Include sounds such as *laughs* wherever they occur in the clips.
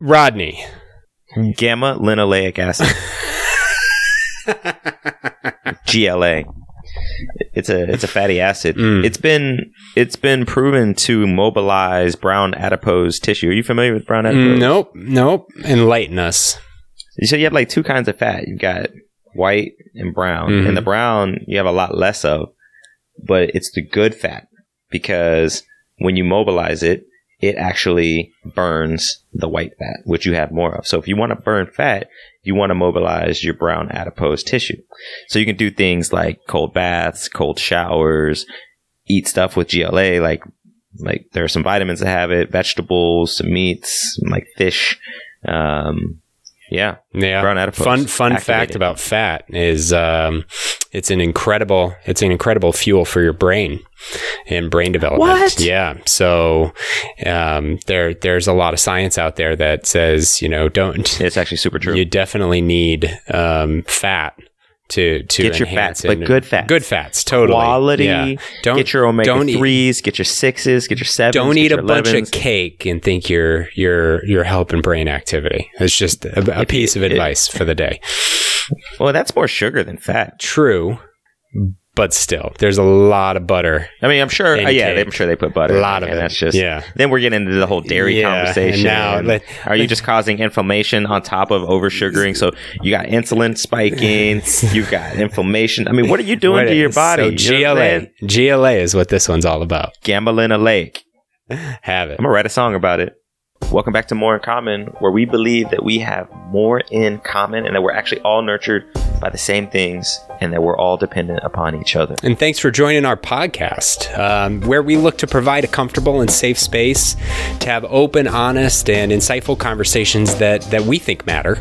Rodney. Gamma linoleic acid. *laughs* GLA. It's a it's a fatty acid. Mm. It's been it's been proven to mobilize brown adipose tissue. Are you familiar with brown adipose? Mm, nope, nope. Enlighten us. So you have like two kinds of fat. You've got white and brown. Mhm. And the brown you have a lot less of, but it's the good fat because when you mobilize it, it actually burns the white fat, which you have more of. So if you want to burn fat, you want to mobilize your brown adipose tissue. So you can do things like cold baths, cold showers, eat stuff with GLA, like like there are some vitamins that have it, vegetables, some meats, like fish. Um, yeah, Yeah. brown adipose. Fun fun activated. fact about fat is um, it's an incredible it's an incredible fuel for your brain and brain development. What? Yeah. So um, there there's a lot of science out there that says you know don't It's actually super true. you definitely need um, fat to to Get your fats, but good fats. Good fats, totally. Quality. Yeah. Don't get your omega don't eat- threes, get your sixes, get your sevens. don't eat a your bunch of cake and think you're you're you're helping brain activity. It's just a, a piece of it- advice for the day. Well, that's more sugar than fat. True, but still, there's a lot of butter. I mean, I'm sure. Uh, yeah, cake. I'm sure they put butter. A lot of and it. That's just. Yeah. Then we're getting into the whole dairy Yeah, conversation. and now let- are you just causing inflammation on top of oversugaring? So you got insulin spiking. *laughs* you've got inflammation. I mean, what are you doing to your body? So You know GLA. GLA is what this one's all about. Gambling a Lake. Have it. I'm gonna write a song about it. Welcome back to More in Common, where we believe that we have more in common and that we're actually all nurtured by the same things and that we're all dependent upon each other. And thanks for joining our podcast, um, where we look to provide a comfortable and safe space to have open, honest, and insightful conversations that, that we think matter.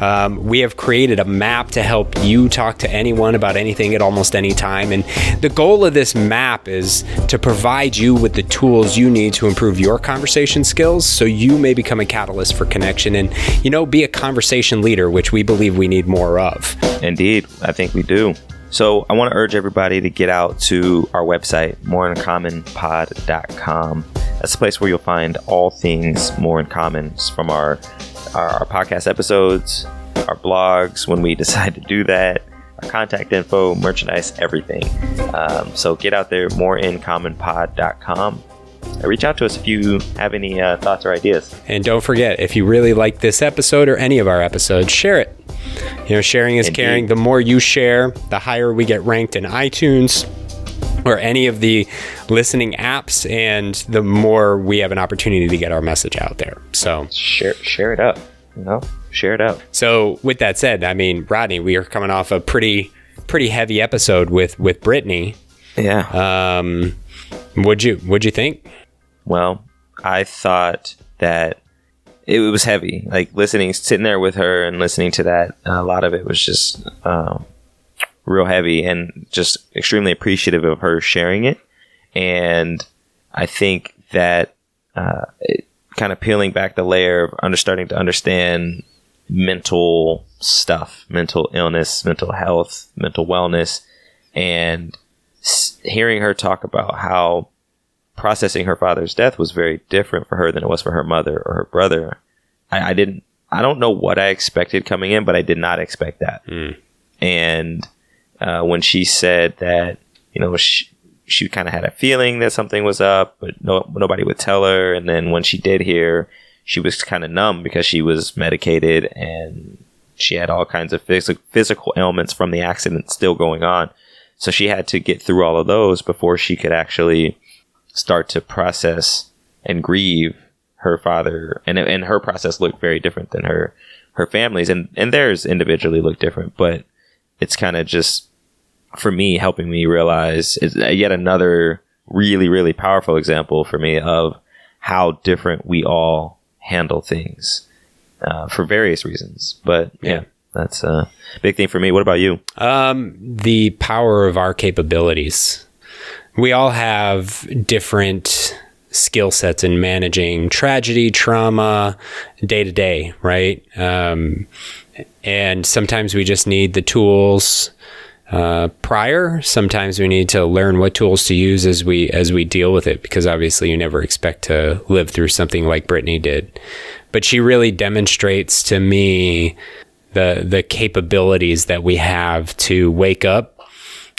Um, we have created a map to help you talk to anyone about anything at almost any time. And the goal of this map is to provide you with the tools you need to improve your conversation skills so you may become a catalyst for connection and, you know, be a conversation leader, which we believe we need more of. Indeed, I think we do. So I want to urge everybody to get out to our website, moreincommonpod.com. That's a place where you'll find all things more in common from our, our, our podcast episodes, our blogs when we *laughs* decide to do that, our contact info, merchandise, everything. Um, so get out there, moreincommonpod.com. Uh, Reach out to us if you have any uh, thoughts or ideas. And don't forget, if you really like this episode or any of our episodes, share it. You know, sharing is Indeed. caring. The more you share, the higher we get ranked in iTunes or any of the listening apps, and the more we have an opportunity to get our message out there. So, Share, share it up. You know, share it up. so with that said, I mean, Rodney, we are coming off a pretty, pretty heavy episode with with Brittany. Yeah. Um, would you would you think? Well, I thought that it was heavy. Like listening, sitting there with her and listening to that, a lot of it was just um, real heavy and just extremely appreciative of her sharing it. And I think that uh, it, kind of peeling back the layer of under starting to understand mental stuff, mental illness, mental health, mental wellness, and hearing her talk about how processing her father's death was very different for her than it was for her mother or her brother. I, I didn't. I don't know what I expected coming in, but I did not expect that. Mm. And uh, when she said that, you know, she, she kind of had a feeling that something was up, but no, nobody would tell her. And then when she did hear, she was kind of numb because she was medicated and she had all kinds of phys- physical ailments from the accident still going on. So she had to get through all of those before she could actually start to process and grieve her father. And and her process looked very different than her her family's, and and theirs individually looked different. But it's kind of just for me helping me realize is yet another really really powerful example for me of how different we all handle things uh, for various reasons. But yeah, Yeah. that's a big thing for me. What about you? Um, the power of our capabilities. We all have different skill sets in managing tragedy, trauma, day to day, right? Um, and sometimes we just need the tools uh, prior. Sometimes we need to learn what tools to use as we as we deal with it, because obviously you never expect to live through something like Brittany did. but she really demonstrates to me the the capabilities that we have to wake up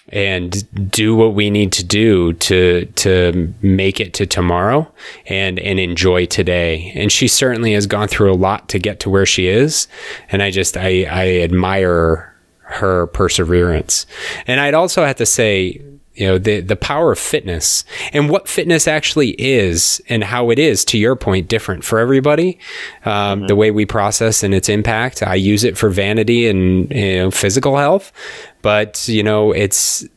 and do what we need to do to to make it to tomorrow and and enjoy today. And she certainly has gone through a lot to get to where she is, and I just I I admire her perseverance. And I'd also have to say you know the the power of fitness and what fitness actually is and how it is to your point different for everybody um, mm-hmm. the way we process and its impact i use it for vanity and you know, physical health but you know it's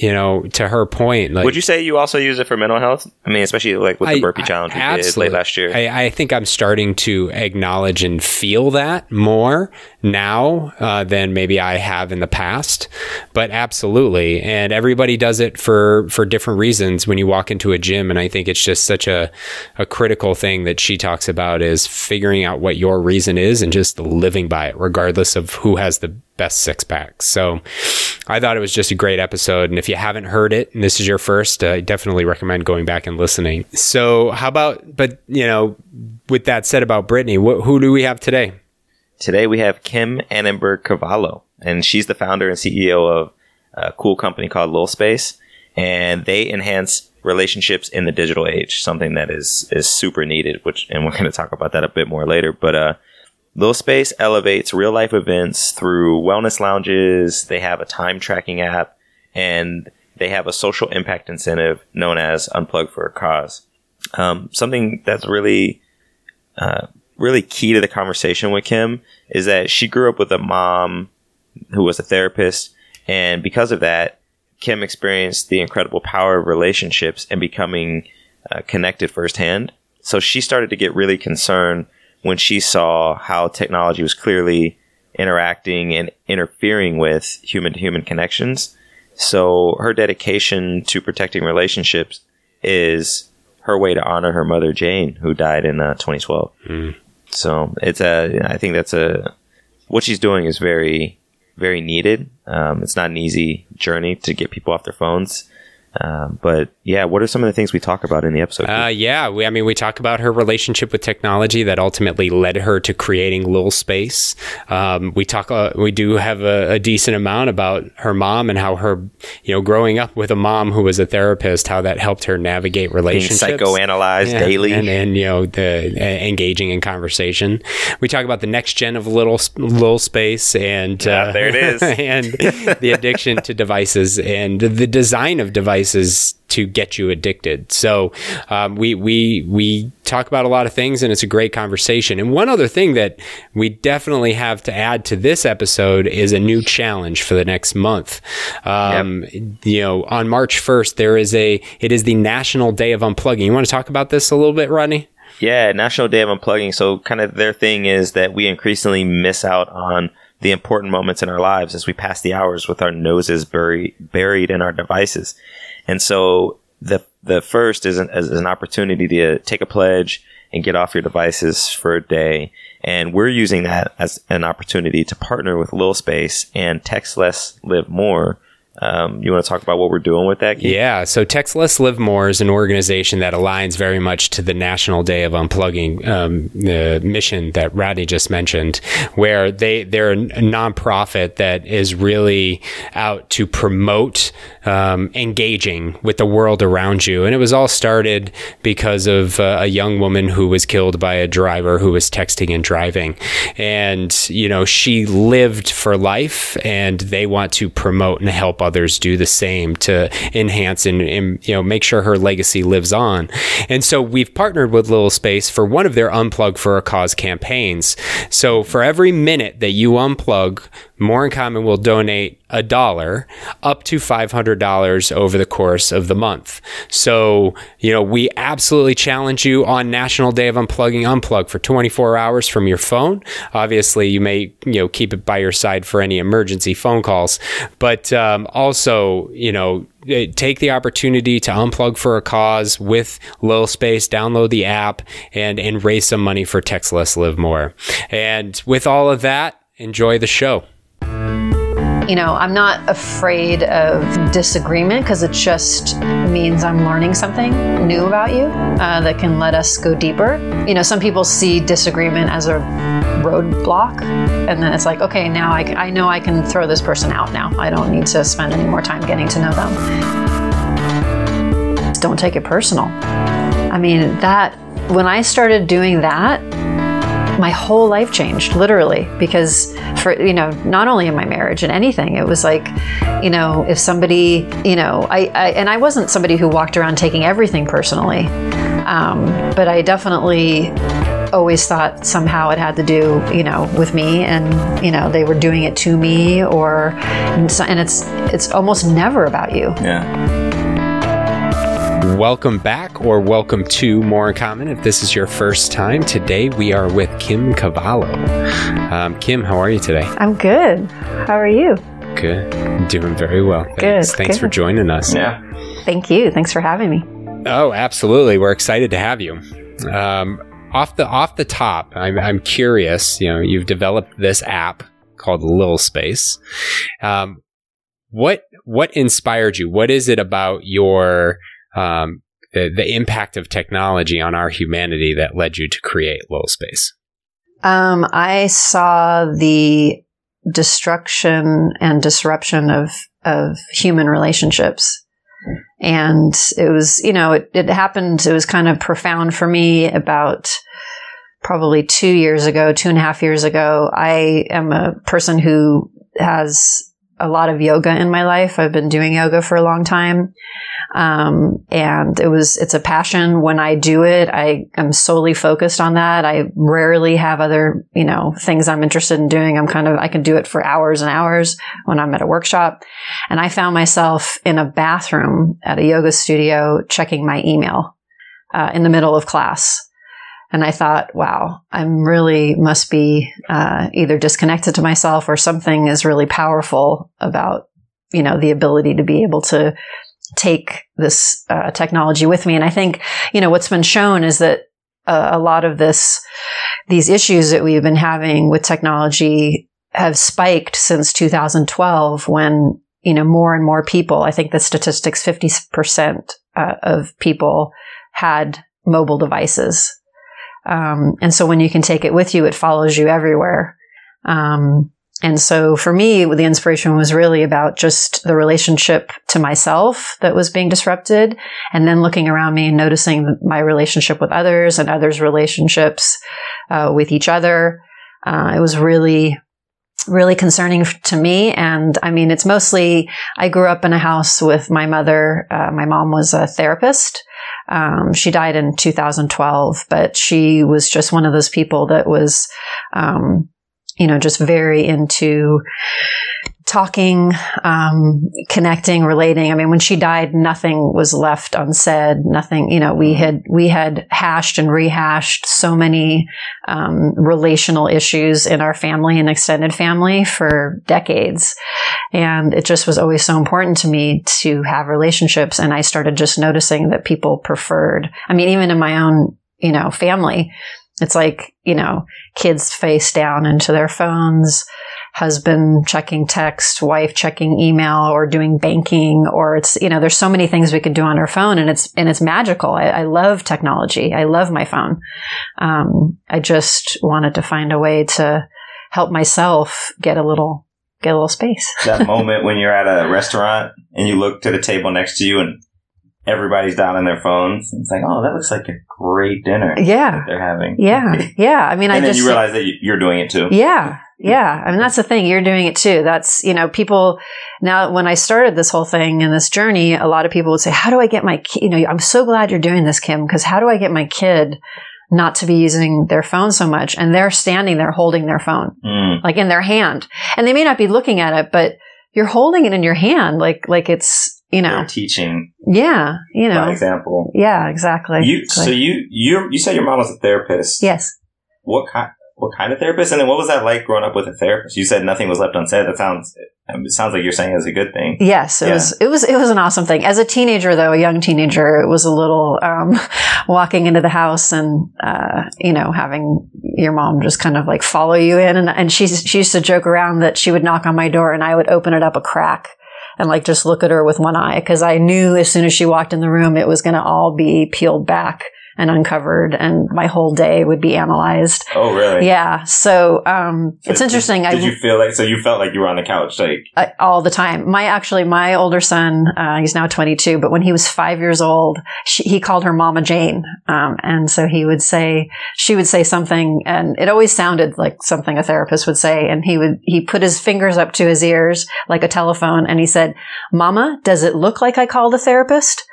you know, to her point, like, would you say you also use it for mental health? I mean, especially like with the burpee challenge we did late last year. I, I, think I'm starting to acknowledge and feel that more now uh, than maybe I have in the past. But absolutely, and everybody does it for for different reasons. When you walk into a gym, and I think it's just such a a critical thing that she talks about is figuring out what your reason is and just living by it, regardless of who has the best six packs. So I thought it was just a great episode. And if you haven't heard it and this is your first, I definitely recommend going back and listening. So, how about, but, you know, with that said about Brittany, wh- who do we have today? Today we have Kim Annenberg Cavallo, and she's the founder and CEO of a cool company called Lil Space. And they enhance relationships in the digital age, something that is is super needed. Which, and we're going to talk about that a bit more later. But uh, Lil Space elevates real life events through wellness lounges. They have a time tracking app and they have a social impact incentive known as Unplug for a Cause. Um, something that's really, uh, really key to the conversation with Kim is that she grew up with a mom who was a therapist. And because of that, Kim experienced the incredible power of relationships and becoming uh, connected firsthand. So she started to get really concerned when she saw how technology was clearly interacting and interfering with human to human connections. So her dedication to protecting relationships is her way to honor her mother Jane, who died in uh, 2012. Mm. So it's a, I think that's a, what she's doing is very, very needed. Um, it's not an easy journey to get people off their phones. Um, but yeah, what are some of the things we talk about in the episode? Uh, yeah, we, I mean, we talk about her relationship with technology that ultimately led her to creating Lil Space. Um, we talk, uh, we do have a, a, decent amount about her mom and how her, you know, growing up with a mom who was a therapist, how that helped her navigate relationships, Being psychoanalyzed yeah, daily, and, and you know, the uh, engaging in conversation. We talk about the next gen of Little Lil Space and yeah, there it is, *laughs* and the addiction to devices and the design of devices devices to get you addicted. So um, we we we talk about a lot of things, and it's a great conversation. And one other thing that we definitely have to add to this episode is a new challenge for the next month. Um, yep. You know, on March first, there is a it is the National Day of Unplugging. You want to talk about this a little bit, Rodney? Yeah, National Day of Unplugging. So, kind of their thing is that we increasingly miss out on the important moments in our lives as we pass the hours with our noses buried buried in our devices. And so the the first is an, is an opportunity to take a pledge and get off your devices for a day. And we're using that as an opportunity to partner with Lil Space and Text Less, Live More um, you want to talk about what we're doing with that? Keith? Yeah. So Text Less Live More is an organization that aligns very much to the National Day of Unplugging um, the mission that Rodney just mentioned, where they they're a nonprofit that is really out to promote um, engaging with the world around you. And it was all started because of uh, a young woman who was killed by a driver who was texting and driving, and you know she lived for life, and they want to promote and help others do the same to enhance and, and, you know make sure her legacy lives on. And so we've partnered with Lil Space for one of their unplug for a cause campaigns. So for every minute that you unplug, More in Common will donate a dollar up to $500 over the course of the month. So, you know, we absolutely challenge you on National Day of Unplugging, unplug for 24 hours from your phone. Obviously, you may, you know, keep it by your side for any emergency phone calls, but um, also, you know, eh, take the opportunity to unplug for a cause with Lil Space, download the app and, and raise some money for Text Less Live More. And with all of that, enjoy the show. You know, I'm not afraid of disagreement because it just means I'm learning something new about you uh, that can let us go deeper. You know, some people see disagreement as a roadblock, and then it's like, okay, now I, I know I can throw this person out now. I don't need to spend any more time getting to know them. Don't take it personal. I mean, that, when I started doing that, my whole life changed literally because for you know not only in my marriage and anything it was like you know if somebody you know I, I and i wasn't somebody who walked around taking everything personally um, but i definitely always thought somehow it had to do you know with me and you know they were doing it to me or and, and it's it's almost never about you Yeah. Welcome back or welcome to More in Common. If this is your first time, today we are with Kim Cavallo. Um, Kim, how are you today? i'm good how are you Good. Doing very well. Thanks. Good, Thanks for joining us. Yeah. thank you thanks for having me Oh, absolutely. We're excited to have you. Um, off the off the top, I'm, I'm curious. You know, you've developed this app called Little Space. Um, what what inspired you? What is it about your um, the, the impact of technology on our humanity that led you to create Little Space? Um, I saw the destruction and disruption of of human relationships, and it was you know it, it happened. It was kind of profound for me about probably two years ago, two and a half years ago. I am a person who has a lot of yoga in my life. I've been doing yoga for a long time. Um, and it was, it's a passion. When I do it, I am solely focused on that. I rarely have other, you know, things I'm interested in doing. I'm kind of, I can do it for hours and hours when I'm at a workshop. And I found myself in a bathroom at a yoga studio checking my email, uh, in the middle of class. And I thought, wow, I'm really must be uh, either disconnected to myself or something is really powerful about, you know, the ability to be able to take this uh, technology with me. And I think, you know, what's been shown is that uh, a lot of this, these issues that we've been having with technology have spiked since 2012 when, you know, more and more people, I think the statistics, 50% uh, of people had mobile devices. Um, and so when you can take it with you, it follows you everywhere. Um, and so for me, the inspiration was really about just the relationship to myself that was being disrupted and then looking around me and noticing my relationship with others and others' relationships uh, with each other. Uh, it was really, really concerning to me. And I mean, it's mostly, I grew up in a house with my mother. Uh, my mom was a therapist. Um, she died in 2012, but she was just one of those people that was, um, you know, just very into talking, um, connecting, relating. I mean, when she died, nothing was left unsaid. Nothing, you know, we had, we had hashed and rehashed so many, um, relational issues in our family and extended family for decades. And it just was always so important to me to have relationships. And I started just noticing that people preferred, I mean, even in my own, you know, family, it's like, you know, kids face down into their phones, husband checking text, wife checking email or doing banking, or it's, you know, there's so many things we could do on our phone and it's, and it's magical. I, I love technology. I love my phone. Um, I just wanted to find a way to help myself get a little, get a little space. That *laughs* moment when you're at a restaurant and you look to the table next to you and everybody's down on their phones. It's like, oh, that looks like a great dinner Yeah. they're having. Yeah. Yeah. I mean, and I then just, you realize that you- you're doing it too. Yeah. Yeah. I mean, that's the thing. You're doing it too. That's, you know, people now, when I started this whole thing and this journey, a lot of people would say, how do I get my, ki-" you know, I'm so glad you're doing this, Kim, because how do I get my kid not to be using their phone so much? And they're standing there holding their phone, Mm. like in their hand. And they may not be looking at it, but you're holding it in your hand, like, like it's, you know, teaching yeah, you by know, example. yeah, exactly. You so Exactly. you you you said your mom was a therapist. yes. What kind? what kind of therapist? And then what was that like growing up with a therapist? You said nothing was left unsaid. That sounds it sounds like you're saying it's a good thing. Yes, it Yeah. was. It was. It was an awesome thing. As a teenager, though, a young teenager, it was a little um, *laughs* walking into the house and uh, you know having your mom just kind of like follow you in, and and she she used to joke around that she would knock on my door and I would open it up a crack and like just look at her with one eye because I knew as soon as she walked in the room it was going to all be peeled back and uncovered, and my whole day would be analyzed. Oh, really? Yeah, so um, So it's did- interesting. Did, I you feel like so you felt like you were on the couch, like uh, all the time. My actually, my older son, uh, he's now 22, but when he was five years old, she, he called her Mama Jane, um, and so he would say, she would say something, and it always sounded like something a therapist would say, and he would he put his fingers up to his ears like a telephone, and he said, "Mama, does it look like I called a therapist?"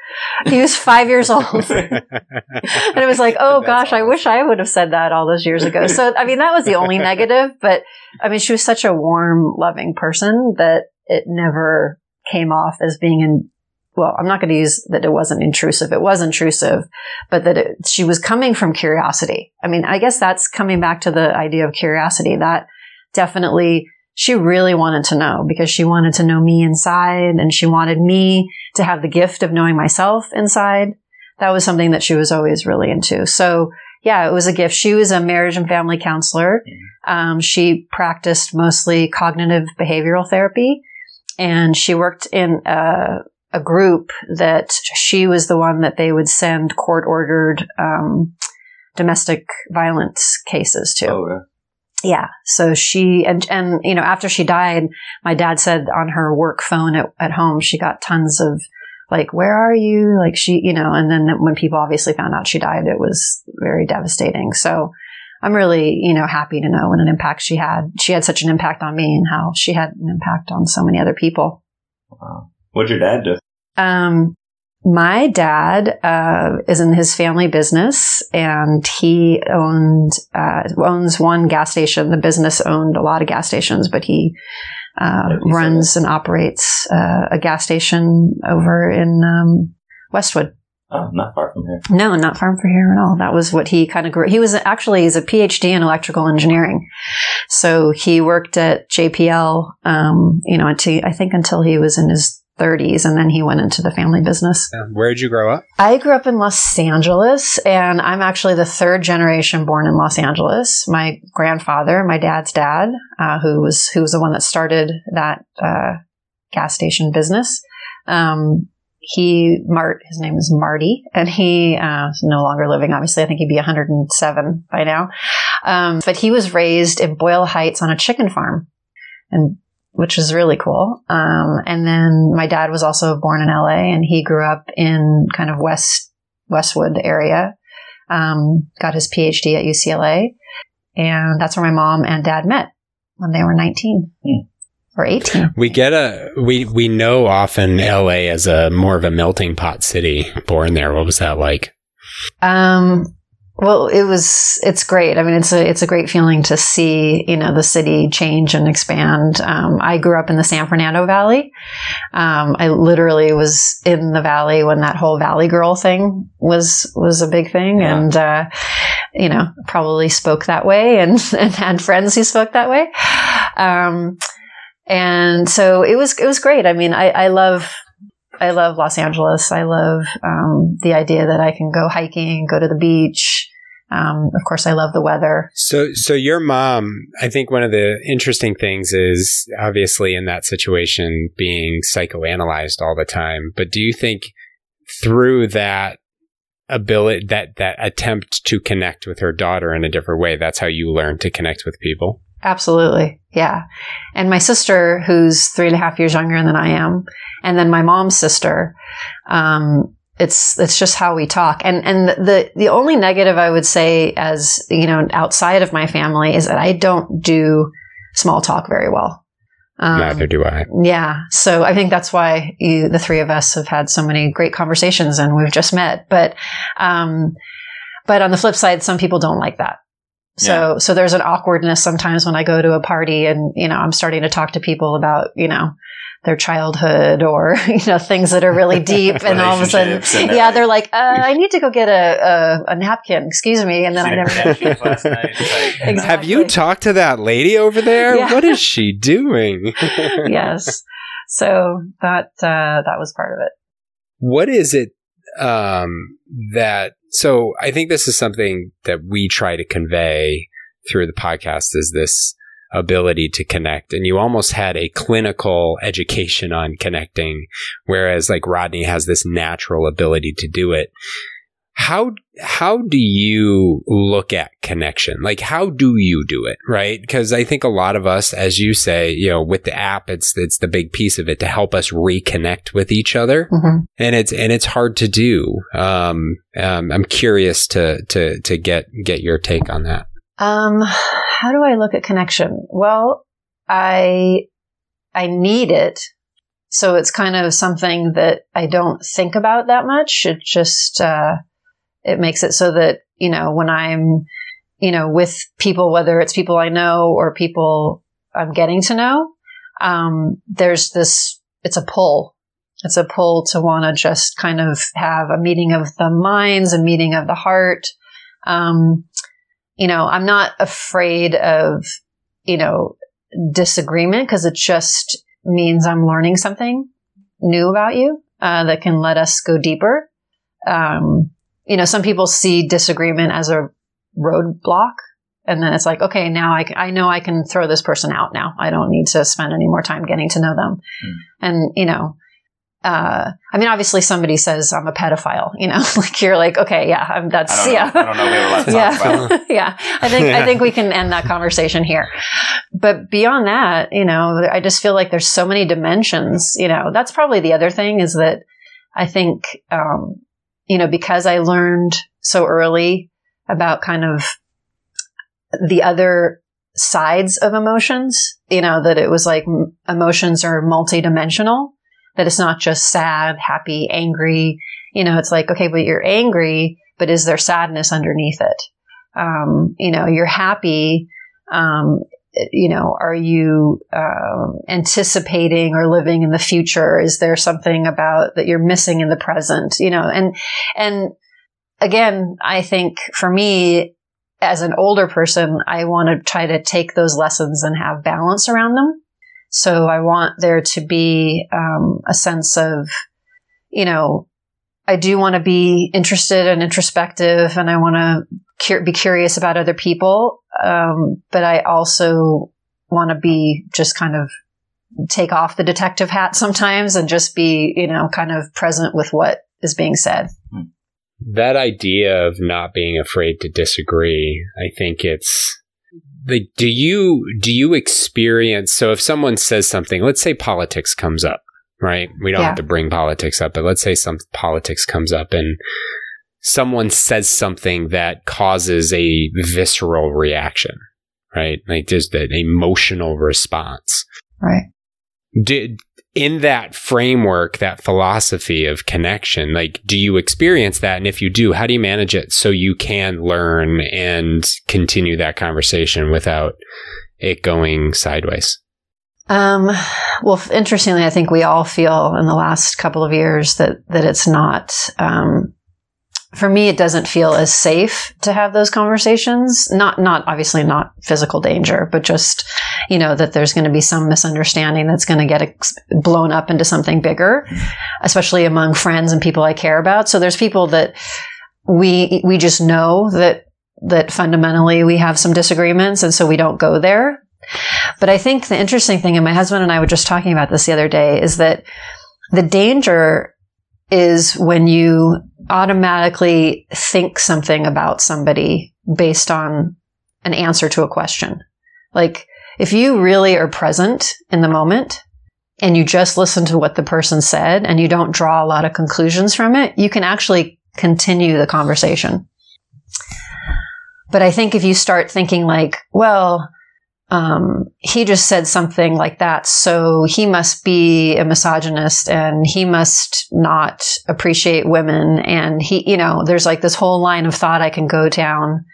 He was five years old. *laughs* *laughs* And it was like, oh gosh, I wish I would have said that all those years ago. So, I mean, that was the only *laughs* negative, but I mean, she was such a warm, loving person that it never came off as being in, well, I'm not going to use that it wasn't intrusive. It was intrusive, but that it, she was coming from curiosity. I mean, I guess that's coming back to the idea of curiosity that definitely she really wanted to know because she wanted to know me inside and she wanted me to have the gift of knowing myself inside that was something that she was always really into. So yeah, it was a gift. She was a marriage and family counselor. Um, she practiced mostly cognitive behavioral therapy and she worked in a, a group that she was the one that they would send court ordered, um, domestic violence cases to. oh, yeah. Yeah. So she, and, and, you know, after she died, my dad said on her work phone at, at home, she got tons of like, where are you? Like she, you know, and then when people obviously found out she died, it was very devastating. So I'm really, you know, happy to know what an impact she had. She had such an impact on me and how she had an impact on so many other people. Wow. What'd your dad do? Um, my dad uh, is in his family business, and he owned uh, owns one gas station. The business owned a lot of gas stations, but he uh, Yeah, he said runs and operates uh, a gas station over in um, Westwood. Oh, not far from here. No, not far from here at all. That was what he kind of grew. He was actually he's a PhD in electrical engineering, so he worked at JPL. Um, you know, until I think until he was in his 30s, and then he went into the family business. Where did you grow up? I grew up in Los Angeles, and I'm actually the third generation born in Los Angeles. My grandfather, my dad's dad, uh, who was who was the one that started that uh, gas station business. Um, he Mart, his name is Marty, and he uh, is no longer living. Obviously, I think he'd be 107 by now. Um, but he was raised in Boyle Heights on a chicken farm, and which is really cool. Um, and then my dad was also born in LA and he grew up in kind of West, Westwood area. Um, got his PhD at UCLA. And that's where my mom and dad met when they were 19 Hmm. or 18. We get a we we know often L.A. as a more of a melting pot city. Born there, what was that like? Um, well, it was, it's great. I mean, it's a, it's a great feeling to see, you know, the city change and expand. Um, I grew up in the San Fernando Valley. Um, I literally was in the valley when that whole Valley Girl thing was, was a big thing. Yeah. And, uh, you know, probably spoke that way and, *laughs* and had friends who spoke that way. Um, and so it was, it was great. I mean, I, I love, I love Los Angeles. I love um, the idea that I can go hiking, go to the beach. Um, of course, I love the weather. So, so your mom, I think one of the interesting things is obviously in that situation being psychoanalyzed all the time. But do you think through that ability, that that attempt to connect with her daughter in a different way, that's how you learn to connect with people? Absolutely. Yeah. And my sister, who's three and a half years younger than I am, and then my mom's sister, um, it's it's just how we talk. And and the the only negative I would say as, you know, outside of my family is that I don't do small talk very well. Um, Neither do I. Yeah. So I think that's why you, the three of us have had so many great conversations and we've just met. But, um, but on the flip side, some people don't like that. So, so there's an awkwardness sometimes when I go to a party and, you know, I'm starting to talk to people about, you know, their childhood or *laughs* you know things that are really deep and all of a sudden yeah they're like uh, i need to go get a, a, a napkin excuse me and then i never Kardashians *laughs* last night. Like, Exactly. *laughs* Have you talked to that lady over there? Yeah. What is she doing? yes so that uh, that was part of it what is it um, that so i think this is something that we try to convey through the podcast is this ability to connect. And you almost had a clinical education on connecting whereas like rodney has this natural ability to do it how how do you look at connection like how do you do it right because i think a lot of us as you say you know with the app it's it's the big piece of it to help us reconnect with each other Mhm. and it's and it's hard to do um, um i'm curious to to to get get your take on that Um, how do I look at connection? Well, I I need it, so it's kind of something that I don't think about that much. It just uh, it makes it so that you know when I'm you know with people, whether it's people I know or people I'm getting to know, um, there's this. It's a pull. It's a pull to want to just kind of have a meeting of the minds, a meeting of the heart. Um, you know, I'm not afraid of, you know, disagreement because it just means I'm learning something new about you uh, that can let us go deeper. Um, you know, some people see disagreement as a roadblock. And then it's like, okay, now I know I can throw this person out now. I don't need to spend any more time getting to know them. And, you know, uh, I mean, obviously somebody says I'm a pedophile, you know, *laughs* like you're like, okay, yeah, I'm, that's, I don't know. yeah. I don't know. We have a lot to yeah. *laughs* yeah. I think, I *laughs* think we can end that conversation here. But beyond that, you know, I just feel like there's so many dimensions, you know, that's probably the other thing is that I think, um, you know, because I learned so early about kind of the other sides of emotions, you know, that it was like emotions are multidimensional, that it's not just sad, happy, angry. You know, it's like, okay, but you're angry, but is there sadness underneath it? Um, you know, you're happy. Um, you know, are you um, anticipating or living in the future? Is there something about that you're missing in the present? You know, and and again, I think for me, as an older person, I want to try to take those lessons and have balance around them. So I want there to be um, a sense of, you know, I do want to be interested and introspective, and I want to cur- be curious about other people. Um, but I also want to be just kind of take off the detective hat sometimes and just be, you know, kind of present with what is being said. that idea of not being afraid to disagree i think it's like do you do you experience so if someone says something let's say politics comes up right we don't Yeah. have to bring politics up but let's say some politics comes up and someone says something that causes a visceral reaction right like just an emotional response Right. did in that framework that philosophy of connection like do you experience that and if you do how do you manage it so you can learn and continue that conversation without it going sideways Um, well, interestingly, I think we all feel in the last couple of years that that it's not. Um, for me, it doesn't feel as safe to have those conversations. Not, not obviously not physical danger, but just you know that there's going to be some misunderstanding that's going to get ex- blown up into something bigger, especially among friends and people I care about. So there's people that we we just know that that fundamentally we have some disagreements, and so we don't go there. But I think the interesting thing, and my husband and I were just talking about this the other day, is that the danger is when you automatically think something about somebody based on an answer to a question. Like, if you really are present in the moment and you just listen to what the person said and you don't draw a lot of conclusions from it, you can actually continue the conversation. But I think if you start thinking like, well, um, he just said something like that. So he must be a misogynist and he must not appreciate women. And he, you know, there's like this whole line of thought I can go down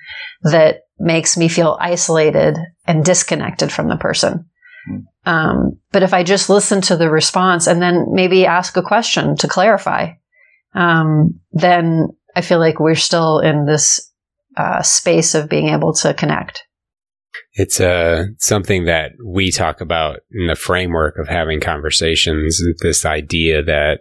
that makes me feel isolated and disconnected from the person. Um, but if I just listen to the response and then maybe ask a question to clarify, um, then I feel like we're still in this uh, space of being able to connect. It's uh, something that we talk about in the framework of having conversations. This idea that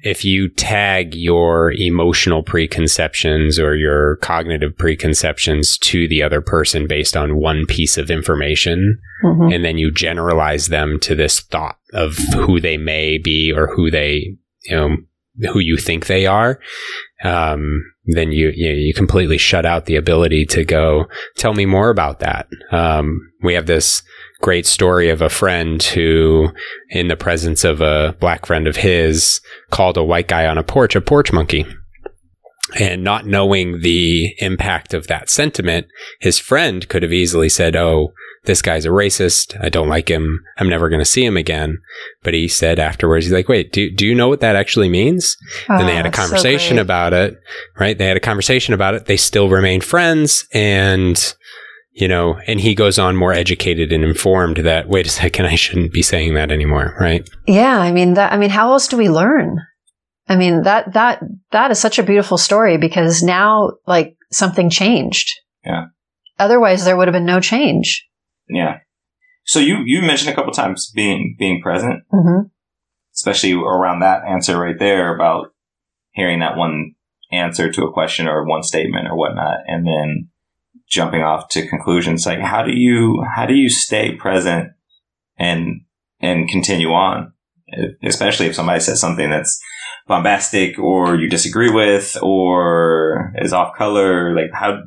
if you tag your emotional preconceptions or your cognitive preconceptions to the other person based on one piece of information, mm-hmm. and then you generalize them to this thought of who they may be or who they, you know, who you think they are, um, then you, you, you completely shut out the ability to go tell me more about that. Um, we have this great story of a friend who, in the presence of a black friend of his, called a white guy on a porch a porch monkey. And not knowing the impact of that sentiment, his friend could have easily said, Oh, this guy's a racist. I don't like him. I'm never going to see him again. But he said afterwards, he's like, wait, do, do you know what that actually means? Oh, and they ah, had a conversation so about it, right? They had a conversation about it. They still remain friends. And, you know, and he goes on more educated and informed that, wait a second, I shouldn't be saying that anymore, right? Yeah. I mean, that, I mean, how else do we learn? I mean, that, that, that is such a beautiful story because now, like, something changed. Yeah. Otherwise, there would have been no change. Yeah. So you you mentioned a couple times being being present, mm-hmm. especially around that answer right there about hearing that one answer to a question or one statement or whatnot, and then jumping off to conclusions. Like how do you how do you stay present and and continue on, especially if somebody says something that's bombastic or you disagree with or is off color. Like how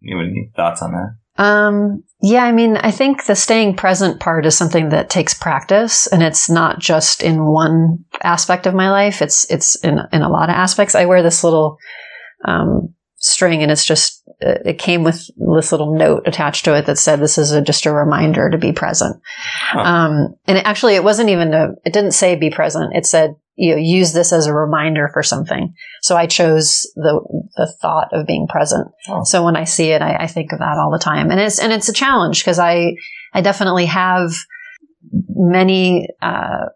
you have any thoughts on that? Um, yeah, I mean, I think the staying present part is something that takes practice and it's not just in one aspect of my life. It's, it's in, in a lot of aspects. I wear this little, um, string and it's just, it came with this little note attached to it that said, this is a, just a reminder to be present. Huh. Um, and it, actually it wasn't even a, it didn't say be present. It said, you know, use this as a reminder for something. So I chose the the thought of being present. Oh. So when I see it, I, I, think of that all the time, and it's and it's a challenge because I I definitely have many uh,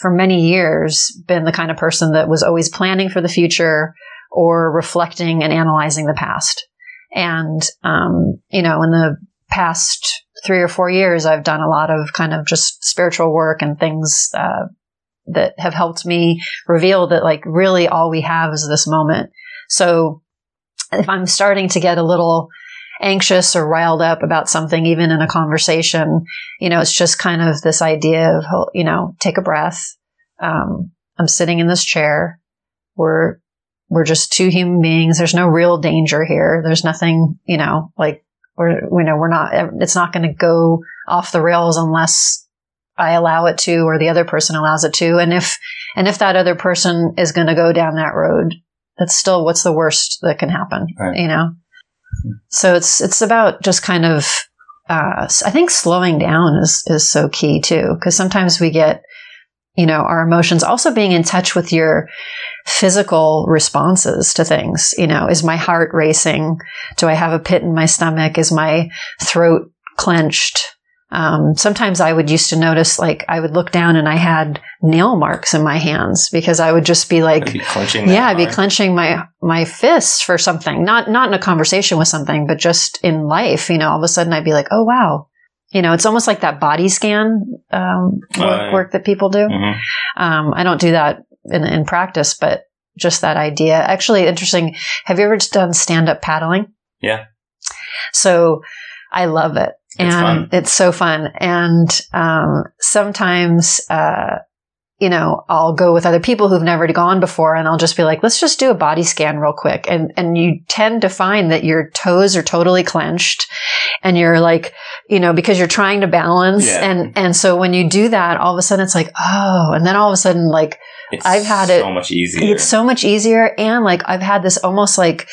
for many years been the kind of person that was always planning for the future or reflecting and analyzing the past. And um, you know, in the past three or four years, I've done a lot of kind of just spiritual work and things uh, that have helped me reveal that like really all we have is this moment. So if I'm starting to get a little anxious or riled up about something, even in a conversation, you know, it's just kind of this idea of, you know, take a breath. Um, I'm sitting in this chair. We're, we're just two human beings. There's no real danger here. There's nothing, you know, like we're, you know, we're not, it's not going to go off the rails unless I allow it to or the other person allows it to. And if, and if that other person is going to go down that road, that's still what's the worst that can happen, right. you know? So it's, it's about just kind of, uh, I think slowing down is, is so key too. Cause sometimes we get, you know, our emotions also being in touch with your physical responses to things. You know, is my heart racing? Do I have a pit in my stomach? Is my throat clenched? Um, sometimes I would used to notice, like, I would look down and I had nail marks in my hands because I would just be like, be yeah, I'd be clenching my, my fist for something, not, not in a conversation with something, but just in life, you know, all of a sudden I'd be like, oh, wow. You know, it's almost like that body scan, um, work, uh, work, that people do. Mm-hmm. Um, I don't do that in, in practice, but just that idea. Actually, interesting. Have you ever done stand up paddling? Yeah. So I love it and fun. it's so fun. And um, sometimes, uh, you know, I'll go with other people who've never gone before, and I'll just be like, "Let's just do a body scan real quick." And and you tend to find that your toes are totally clenched, and you're like, you know, because you're trying to balance, yeah. and and so when you do that, all of a sudden it's like, oh, and then all of a sudden like. It's I've had it so much easier. It's so much easier. And like, I've had this almost like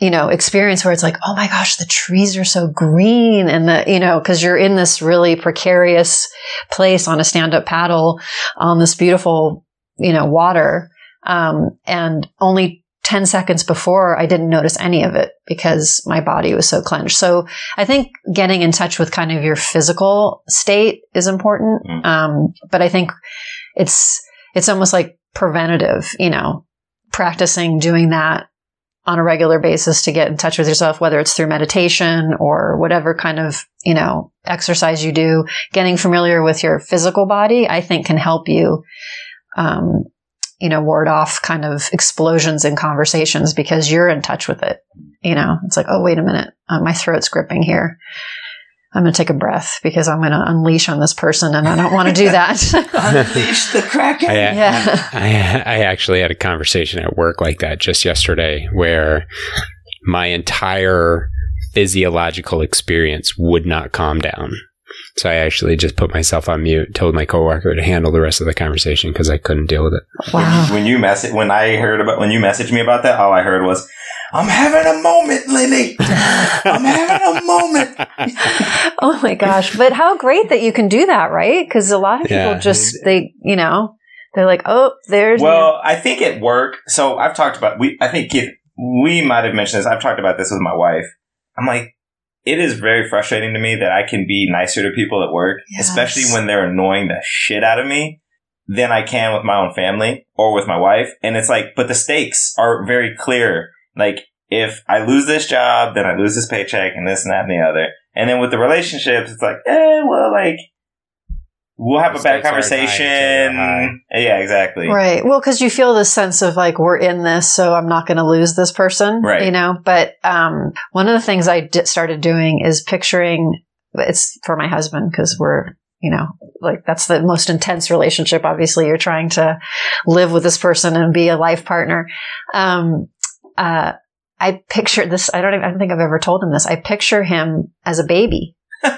you know, experience where it's like, oh my gosh, the trees are so green and the, you know, cause you're in this really precarious place on a stand up paddle on this beautiful, you know, water. Um, and only 10 seconds before, I didn't notice any of it because my body was so clenched. So I think getting in touch with kind of your physical state is important. Mm. Um, but I think it's, it's almost like preventative, you know, practicing doing that on a regular basis to get in touch with yourself, whether it's through meditation or whatever kind of, you know, exercise you do, getting familiar with your physical body, I think can help you, um, you know, ward off kind of explosions in conversations because you're in touch with it. You know, it's like, oh, wait a minute, uh, my throat's gripping here. I'm going to take a breath because I'm going to unleash on this person and I don't want to do that. *laughs* *laughs* Unleash the kraken. I, yeah. I, I actually had a conversation at work like that just yesterday where my entire physiological experience would not calm down. So I actually just put myself on mute, told my coworker to handle the rest of the conversation because I couldn't deal with it. Wow. When you message, when I heard about, when you messaged me about that, all I heard was, I'm having a moment, Lily. *laughs* I'm having a moment. *laughs* oh my gosh. But how great that you can do that, right? Because a lot of people Yeah. just, they, you know, they're like, oh, there's. Well, I think at work, so I've talked about, we, I think if, we might have mentioned this. I've talked about this with my wife. I'm like, it is very frustrating to me that I can be nicer to people at work, Yes. especially when they're annoying the shit out of me than I can with my own family or with my wife. And it's like, but the stakes are very clear. Like, if I lose this job, then I lose this paycheck and this and that and the other. And then with the relationships, it's like, eh, well, like, we'll have The a bad stakes aren't high conversation. until they're high. Yeah, exactly. Right. Well, because you feel this sense of like, we're in this, so I'm not going to lose this person. Right. You know, but um, one of the things I started doing is picturing it's for my husband because we're, you know, like that's the most intense relationship. Obviously, you're trying to live with this person and be a life partner. Um, uh, I picture this. I don't even, I don't think I've ever told him this. I picture him as a baby. *laughs*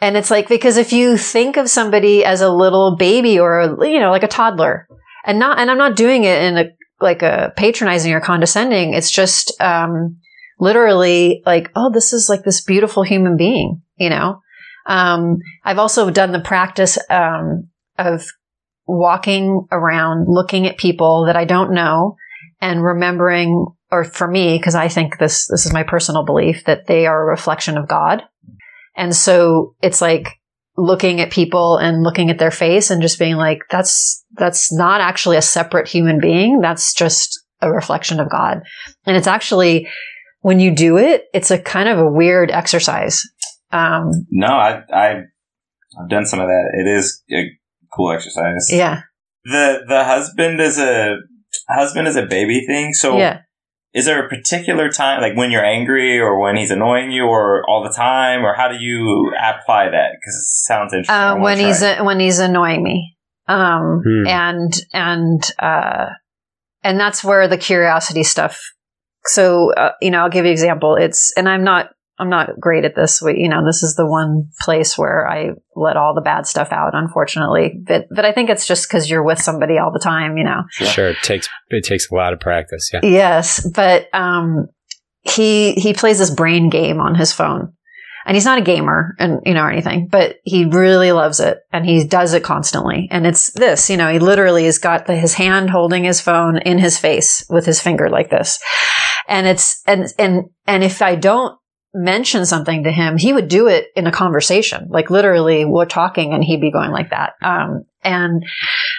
And it's like, because if you think of somebody as a little baby or, a, you know, like a toddler and not, and I'm not doing it in a, like a patronizing or condescending. It's just, um, literally like, oh, this is like this beautiful human being, you know? Um, I've also done the practice, um, of walking around looking at people that I don't know and remembering, or for me, because I think this, this is my personal belief that they are a reflection of God. And so it's like looking at people and looking at their face and just being like, that's, that's not actually a separate human being. That's just a reflection of God. And it's actually, when you do it, it's a kind of a weird exercise. Um, No, I, I, I've done some of that. It is a cool exercise. yeah. The the husband is a husband is a baby thing. So yeah. is there a particular time, like when you're angry or when he's annoying you, or all the time, or how do you apply that? Because it sounds interesting. Uh, when he's, it. when he's annoying me. Um, Hmm. and, and, uh, and that's where the curiosity stuff. So, uh, you know, I'll give you an example. It's, and I'm not, I'm not great at this. We, you know, this is the one place where I let all the bad stuff out, unfortunately. But, but I think it's just because you're with somebody all the time, you know. Sure. Sure, it takes it takes a lot of practice. Yeah. Yes, but um, he he plays this brain game on his phone, and he's not a gamer and you know or anything, but he really loves it, and he does it constantly. And it's this, you know, he literally has got the, his hand holding his phone in his face with his finger like this, and it's and and and if I don't mention something to him, he would do it in a conversation, like literally we're talking, and he'd be going like that. Um, and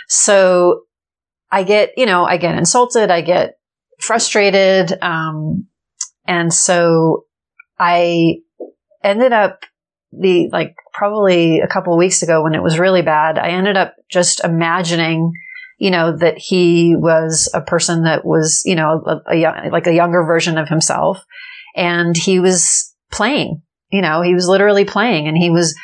so I get, you know, I get insulted, I get frustrated. Um, and so I ended up the, like probably a couple weeks ago when it was really bad, I ended up just imagining, you know, that he was a person that was, you know, a, a young, like a younger version of himself. And he was playing, you know, he was literally playing and he was,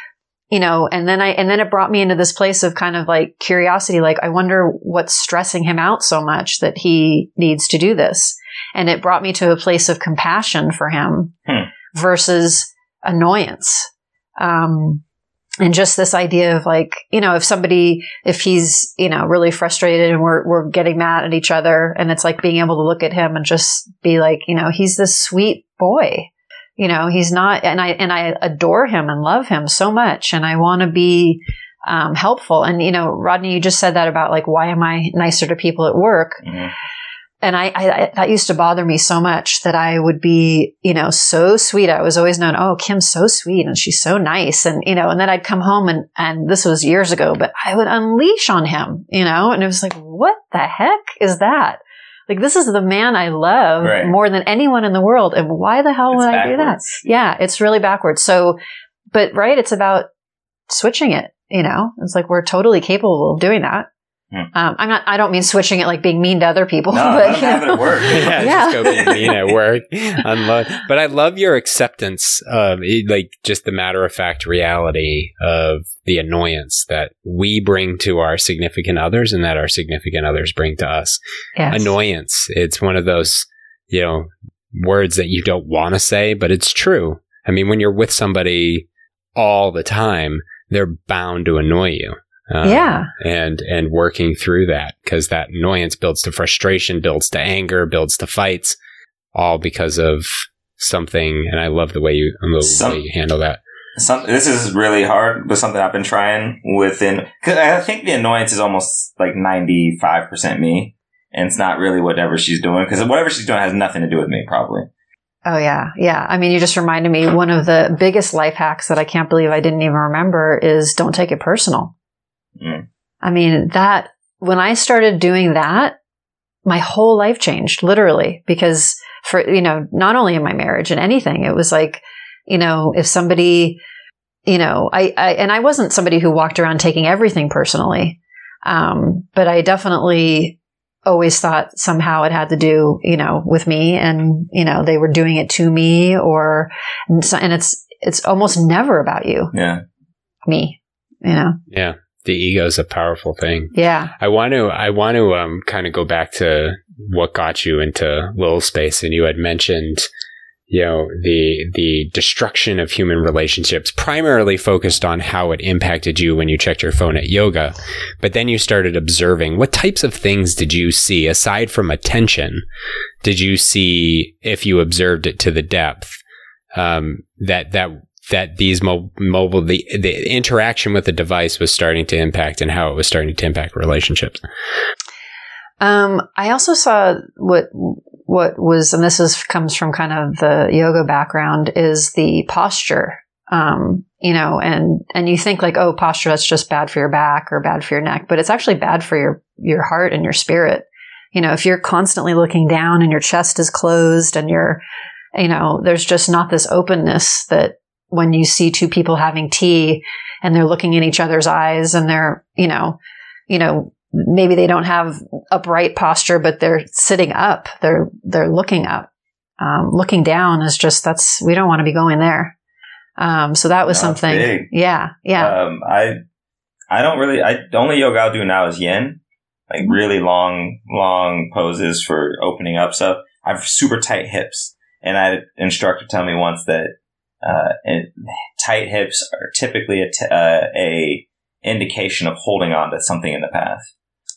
you know, and then I, and then it brought me into this place of kind of like curiosity. Like, I wonder what's stressing him out so much that he needs to do this. And it brought me to a place of compassion for him Hmm. versus annoyance. Um, and just this idea of like, you know, if somebody, if he's, you know, really frustrated and we're, we're getting mad at each other and it's like being able to look at him and just be like, you know, he's this sweet boy. You know, he's not, and I, and I adore him and love him so much. And I want to be, um, helpful. And, you know, Rodney, you just said that about like, why am I nicer to people at work? Mhm. And I, I, that used to bother me so much that I would be, you know, so sweet. I was always known, oh, Kim's so sweet and she's so nice. And, you know, and then I'd come home and, and this was years ago, but I would unleash on him, you know, and it was like, what the heck is that? Like, this is the man I love Right. more than anyone in the world. And why the hell It's would I do that? Yeah, it's really backwards. So, but right, it's about switching it. You know, it's like we're totally capable of doing that. Hmm. Um, I'm not. I don't mean switching it like being mean to other people. No, but, let 'em you have it at work. *laughs* *laughs* yeah, Yeah. just go be mean at work. Unload. But I love your acceptance of like just the matter of fact reality of the annoyance that we bring to our significant others and that our significant others bring to us. Yes. Annoyance. It's one of those, you know, words that you don't want to say, but it's true. I mean, when you're with somebody all the time, they're bound to annoy you. Um, Yeah. and and working through that because that annoyance builds to frustration, builds to anger, builds to fights, all because of something. And I love the way you the Some- way you handle that. Some, this is really hard, but something I've been trying within. Cause I think the annoyance is almost like ninety five percent me, and it's not really whatever she's doing because whatever she's doing has nothing to do with me, probably. Oh yeah, yeah. I mean, you just reminded me. One of the biggest life hacks that I can't believe I didn't even remember is don't take it personal. Mm. I mean, that when I started doing that, my whole life changed literally because for you know not only in my marriage and anything, it was like you know if somebody you know I, I and I wasn't somebody who walked around taking everything personally, um, but I definitely always thought somehow it had to do, you know, with me and, you know, they were doing it to me or, and, so, and it's, it's almost never about you, Yeah. me, you know? Yeah, the ego is a powerful thing. Yeah. I want to I want to um kind of go back to what got you into Little Space, and you had mentioned. You know the the destruction of human relationships, primarily focused on how it impacted you when you checked your phone at yoga, but then you started observing. What types of things did you see aside from attention? Did you see if you observed it to the depth um, that that that these mo- mobile the the interaction with the device was starting to impact and how it was starting to impact relationships? Um, I also saw what what was, and this is comes from kind of the yoga background, is the posture. Um, you know, and and you think like, oh, posture that's just bad for your back or bad for your neck, but it's actually bad for your your heart and your spirit. You know, if you're constantly looking down and your chest is closed and you're, you know, there's just not this openness that when you see two people having tea and they're looking in each other's eyes and they're, you know, you know, maybe they don't have upright posture, but they're sitting up. They're they're looking up. Um, looking down is just that's we don't want to be going there. Um, so that was No, something. big. Yeah, yeah, Um, I I don't really. I the only yoga I'll do now is yin, like really long, long poses for opening up stuff. I have super tight hips, and I had an instructor tell me once that uh, and tight hips are typically a, t- uh, a indication of holding on to something in the past.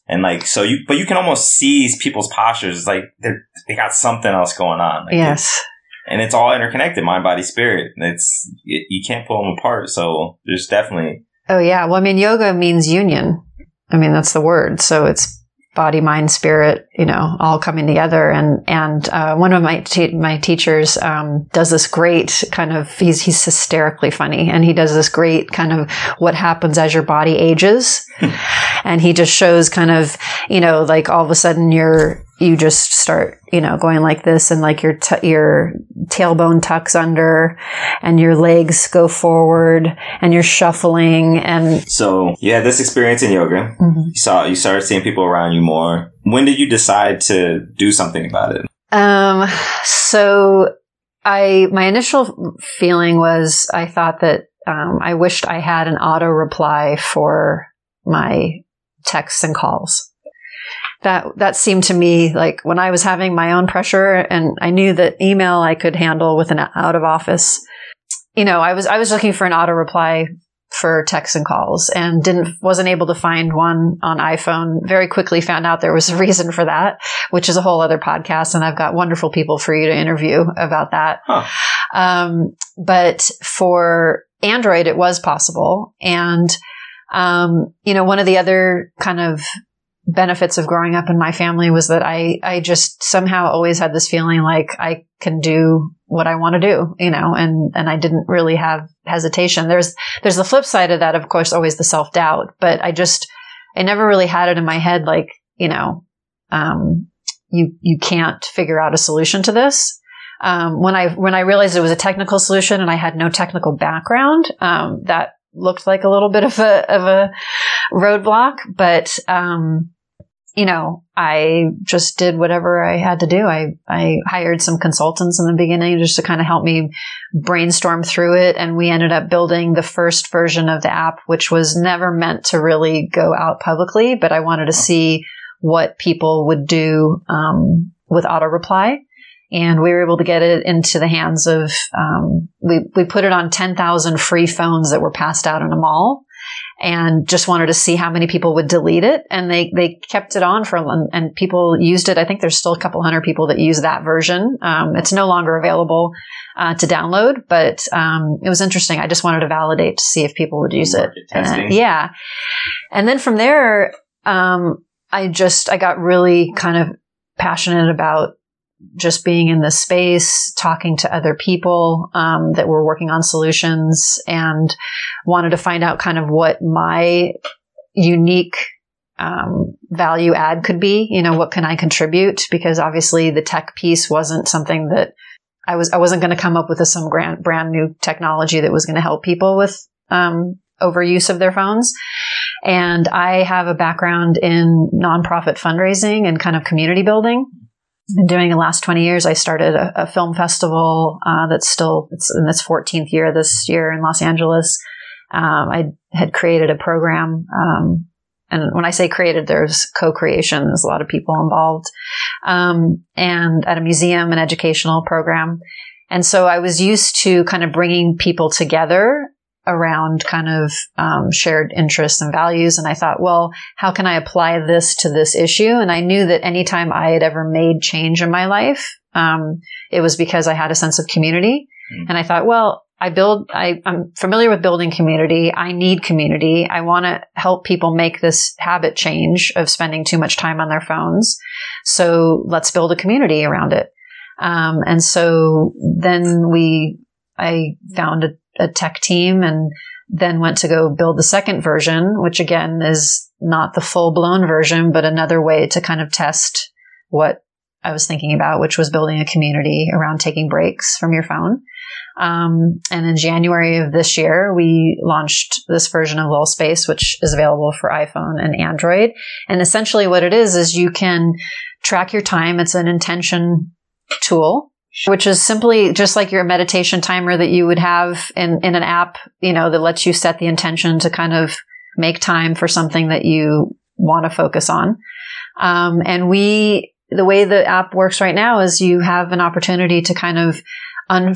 And like so, you but you can almost see people's postures. It's like they they got something else going on. Like yes, and it's all interconnected, mind, body, spirit. It's it, you can't pull them apart. So there's definitely oh yeah. Well, I mean, yoga means union. I mean, that's the word. So it's body, mind, spirit. You know, all coming together. And and uh, one of my te- my teachers um, does this great kind of. He's he's hysterically funny, and he does this great kind of what happens as your body ages. and he just shows kind of you know like all of a sudden you're you just start you know going like this and like your t- your tailbone tucks under and your legs go forward and you're shuffling and so you had this experience in yoga. You saw you started seeing people around you more. When did you decide to do something about it? um so i my initial feeling was i thought that um, i wished i had an auto reply for my texts and calls that that seemed to me like when I was having my own pressure and I knew that email I could handle with an out of office. You know, I was I was looking for an auto reply for texts and calls and didn't wasn't able to find one on iPhone. Very quickly found out there was a reason for that, which is a whole other podcast and I've got wonderful people for you to interview about that. Huh. Um, but for Android it was possible and um, you know, one of the other kind of benefits of growing up in my family was that I, I just somehow always had this feeling like I can do what I want to do, you know, and, and I didn't really have hesitation. There's, there's the flip side of that, of course, always the self doubt, but I just, I never really had it in my head, like, you know, um, you, you can't figure out a solution to this. Um, when I, when I realized it was a technical solution and I had no technical background, um, that looked like a little bit of a, of a roadblock, but, um, you know, I just did whatever I had to do. I, I hired some consultants in the beginning just to kind of help me brainstorm through it. And we ended up building the first version of the app, which was never meant to really go out publicly, but I wanted to see what people would do um, with auto reply. And we were able to get it into the hands of, um, we, we put it on 10,000 free phones that were passed out in a mall and just wanted to see how many people would delete it. And they, they kept it on for, and people used it. I think there's still a couple hundred people that use that version. Um, it's no longer available uh, to download, but um, it was interesting. I just wanted to validate to see if people would use Market it. Yeah. And then from there, um, I just, I got really kind of passionate about just being in this space, talking to other people um, that were working on solutions, and wanted to find out kind of what my unique um, value add could be. You know, what can I contribute? Because obviously, the tech piece wasn't something that I was. I wasn't going to come up with a, some brand brand new technology that was going to help people with um, overuse of their phones. And I have a background in nonprofit fundraising and kind of community building been doing the last 20 years. I started a, a film festival uh, that's still it's in its 14th year this year in Los Angeles. Um, I had created a program, um, and when I say created, there's co-creation. There's a lot of people involved, um, and at a museum, an educational program. And so I was used to kind of bringing people together around kind of um, shared interests and values. And I thought, well, how can I apply this to this issue? And I knew that anytime I had ever made change in my life, um, it was because I had a sense of community. Mm-hmm. And I thought, well, I build, I, I'm familiar with building community. I need community. I want to help people make this habit change of spending too much time on their phones. So let's build a community around it. Um, and so then we, I found a a tech team and then went to go build the second version, which again is not the full blown version, but another way to kind of test what I was thinking about, which was building a community around taking breaks from your phone. Um, and in January of this year, we launched this version of Lil Space, which is available for iPhone and Android. And essentially what it is, is you can track your time. It's an intention tool which is simply just like your meditation timer that you would have in, in an app, you know, that lets you set the intention to kind of make time for something that you want to focus on. Um, and we, the way the app works right now is you have an opportunity to kind of un,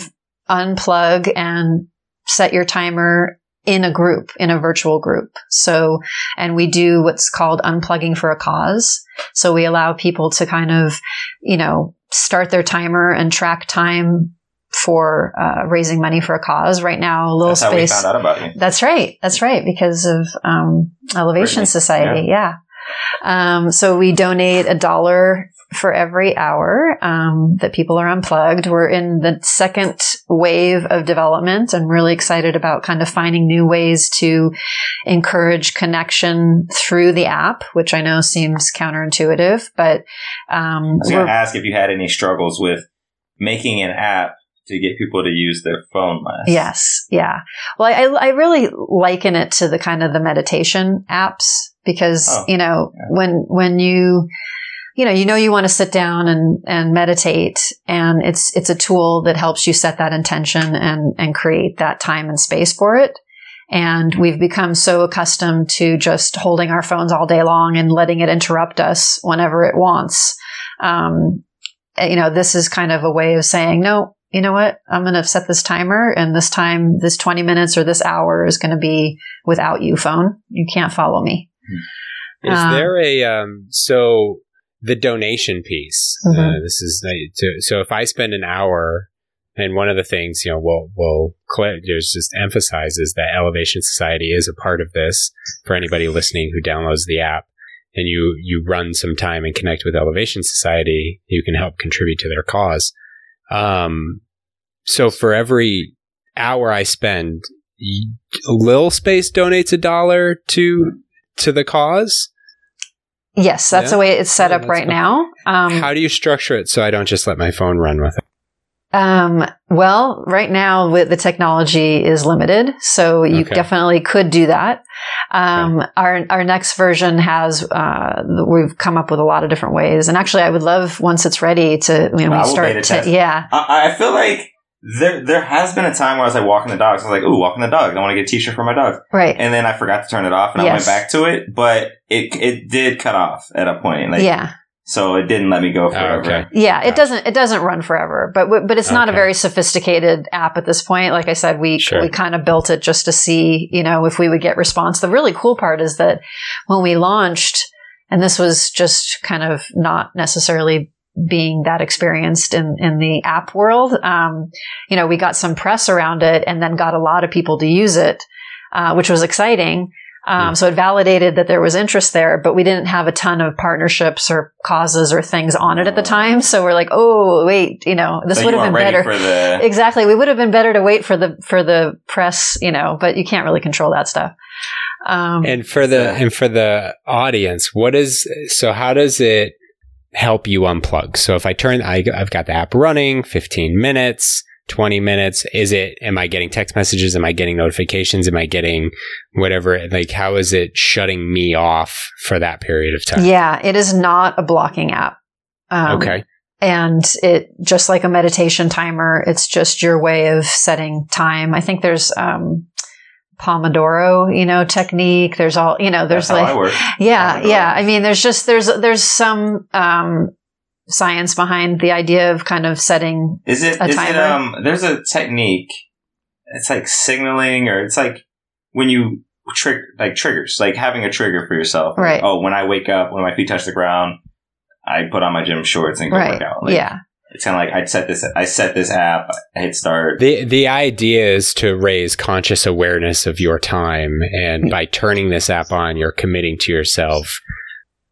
unplug and set your timer in a group, in a virtual group. So, and we do what's called unplugging for a cause. So we allow people to kind of, you know, start their timer and track time for uh, raising money for a cause. Right now, a Little That's Space. How we found out about you. That's right. That's right. Because of um, Elevation Brittany. Society. Yeah. yeah. Um, so we donate a dollar for every hour um, that people are unplugged. We're in the second wave of development. I'm really excited about kind of finding new ways to encourage connection through the app, which I know seems counterintuitive, but um, I was going to ask if you had any struggles with making an app to get people to use their phone less. Yes, yeah. Well, I, I really liken it to the kind of the meditation apps because oh, you know yeah. when when you you know, you know, you want to sit down and, and meditate and it's, it's a tool that helps you set that intention and, and create that time and space for it. And we've become so accustomed to just holding our phones all day long and letting it interrupt us whenever it wants. Um, you know, this is kind of a way of saying, no, you know what? I'm going to set this timer and this time, this 20 minutes or this hour is going to be without you phone. You can't follow me. Is um, there a, um, so the donation piece. Mm-hmm. Uh, this is so if I spend an hour, and one of the things you know, we'll we'll just just emphasizes that Elevation Society is a part of this for anybody listening who downloads the app. and you you run some time and connect with Elevation Society, you can help contribute to their cause. Um, so for every hour I spend, Lil Space donates a dollar to to the cause. Yes, that's Yeah? the way it's set Yeah, up right fine. now. Um, How do you structure it so I don't just let my phone run with it? Um, well, right now with the technology is limited, so you Okay. definitely could do that. Um, our, our next version has, uh, we've come up with a lot of different ways. And actually I would love once it's ready to, when I we start to, yeah, I, I feel like there there has been a time where I was like walking the dogs. I was like, "Ooh, walking the dogs! I want to get a T-shirt for my dogs." right. And then I forgot to turn it off, and I went back to it. But it it did cut off at a point, like, yeah. So it didn't let me go oh, forever. okay. Yeah, it Gotcha. doesn't it doesn't run forever, but but it's not a very sophisticated app at this point. Like I said, we Sure. we kind of built it just to see, you know, if we would get response. The really cool part is that when we launched, and this was just kind of not necessarily being that experienced in in the app world, um, you know, we got some press around it, and then got a lot of people to use it, uh, which was exciting. Um. So it validated that there was interest there, but we didn't have a ton of partnerships or causes or things on it at the time. So we're like, oh, wait, you know, this So would have been ready better. for the. Exactly. We would have been better to wait for the for the press, you know, but you can't really control that stuff. Um, And for the Yeah. and for the audience, what is so? How does it help you unplug? So if I turn, I, I've got the app running, fifteen minutes, twenty minutes. Is it? Am I getting text messages? Am I getting notifications? Am I getting whatever? Like, how is it shutting me off for that period of time? yeah, it is not a blocking app. Um, Okay. and it just like a meditation timer it's just your way of setting time i think there's um pomodoro you know technique there's all you know there's that's like yeah Pomodoro. yeah i mean there's just there's there's some um science behind the idea of kind of setting Is it? a Is it? Um. There's a technique. It's like signaling, or it's like when you trigger, like triggers, like having a trigger for yourself. Like, Right. oh, when I wake up, when my feet touch the ground, I put on my gym shorts and go right work out. Like, yeah It's kind of like I set this. I set this app. I hit start. The the idea is to raise conscious awareness of your time, and by turning this app on, you're committing to yourself.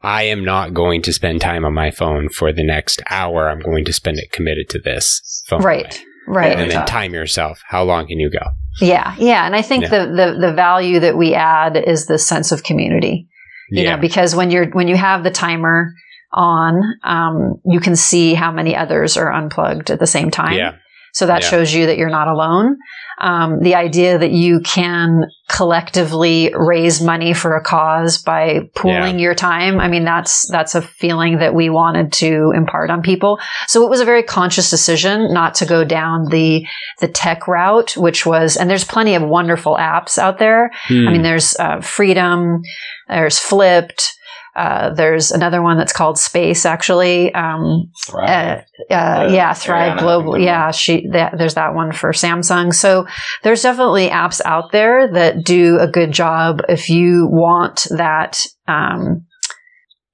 I am not going to spend time on my phone for the next hour. I'm going to spend it committed to this phone. right right And then Anytime. time yourself. How long can you go? yeah yeah and i think Yeah. the, the the value that we add is the sense of community you yeah. know because when you're when you have the timer on um, you can see how many others are unplugged at the same time yeah. so that Yeah. shows you that you're not alone um, the idea that you can collectively raise money for a cause by pooling your time i mean that's that's a feeling that we wanted to impart on people so it was a very conscious decision not to go down the the tech route which was and there's plenty of wonderful apps out there Hmm. I mean, there's uh, Freedom, there's Flipd, uh, there's another one that's called Space, actually. Um, Thrive. uh, Yeah, yeah, Thrive Arianna, Global. Yeah, she. That, there's that one for Samsung. So there's definitely apps out there that do a good job if you want that, um,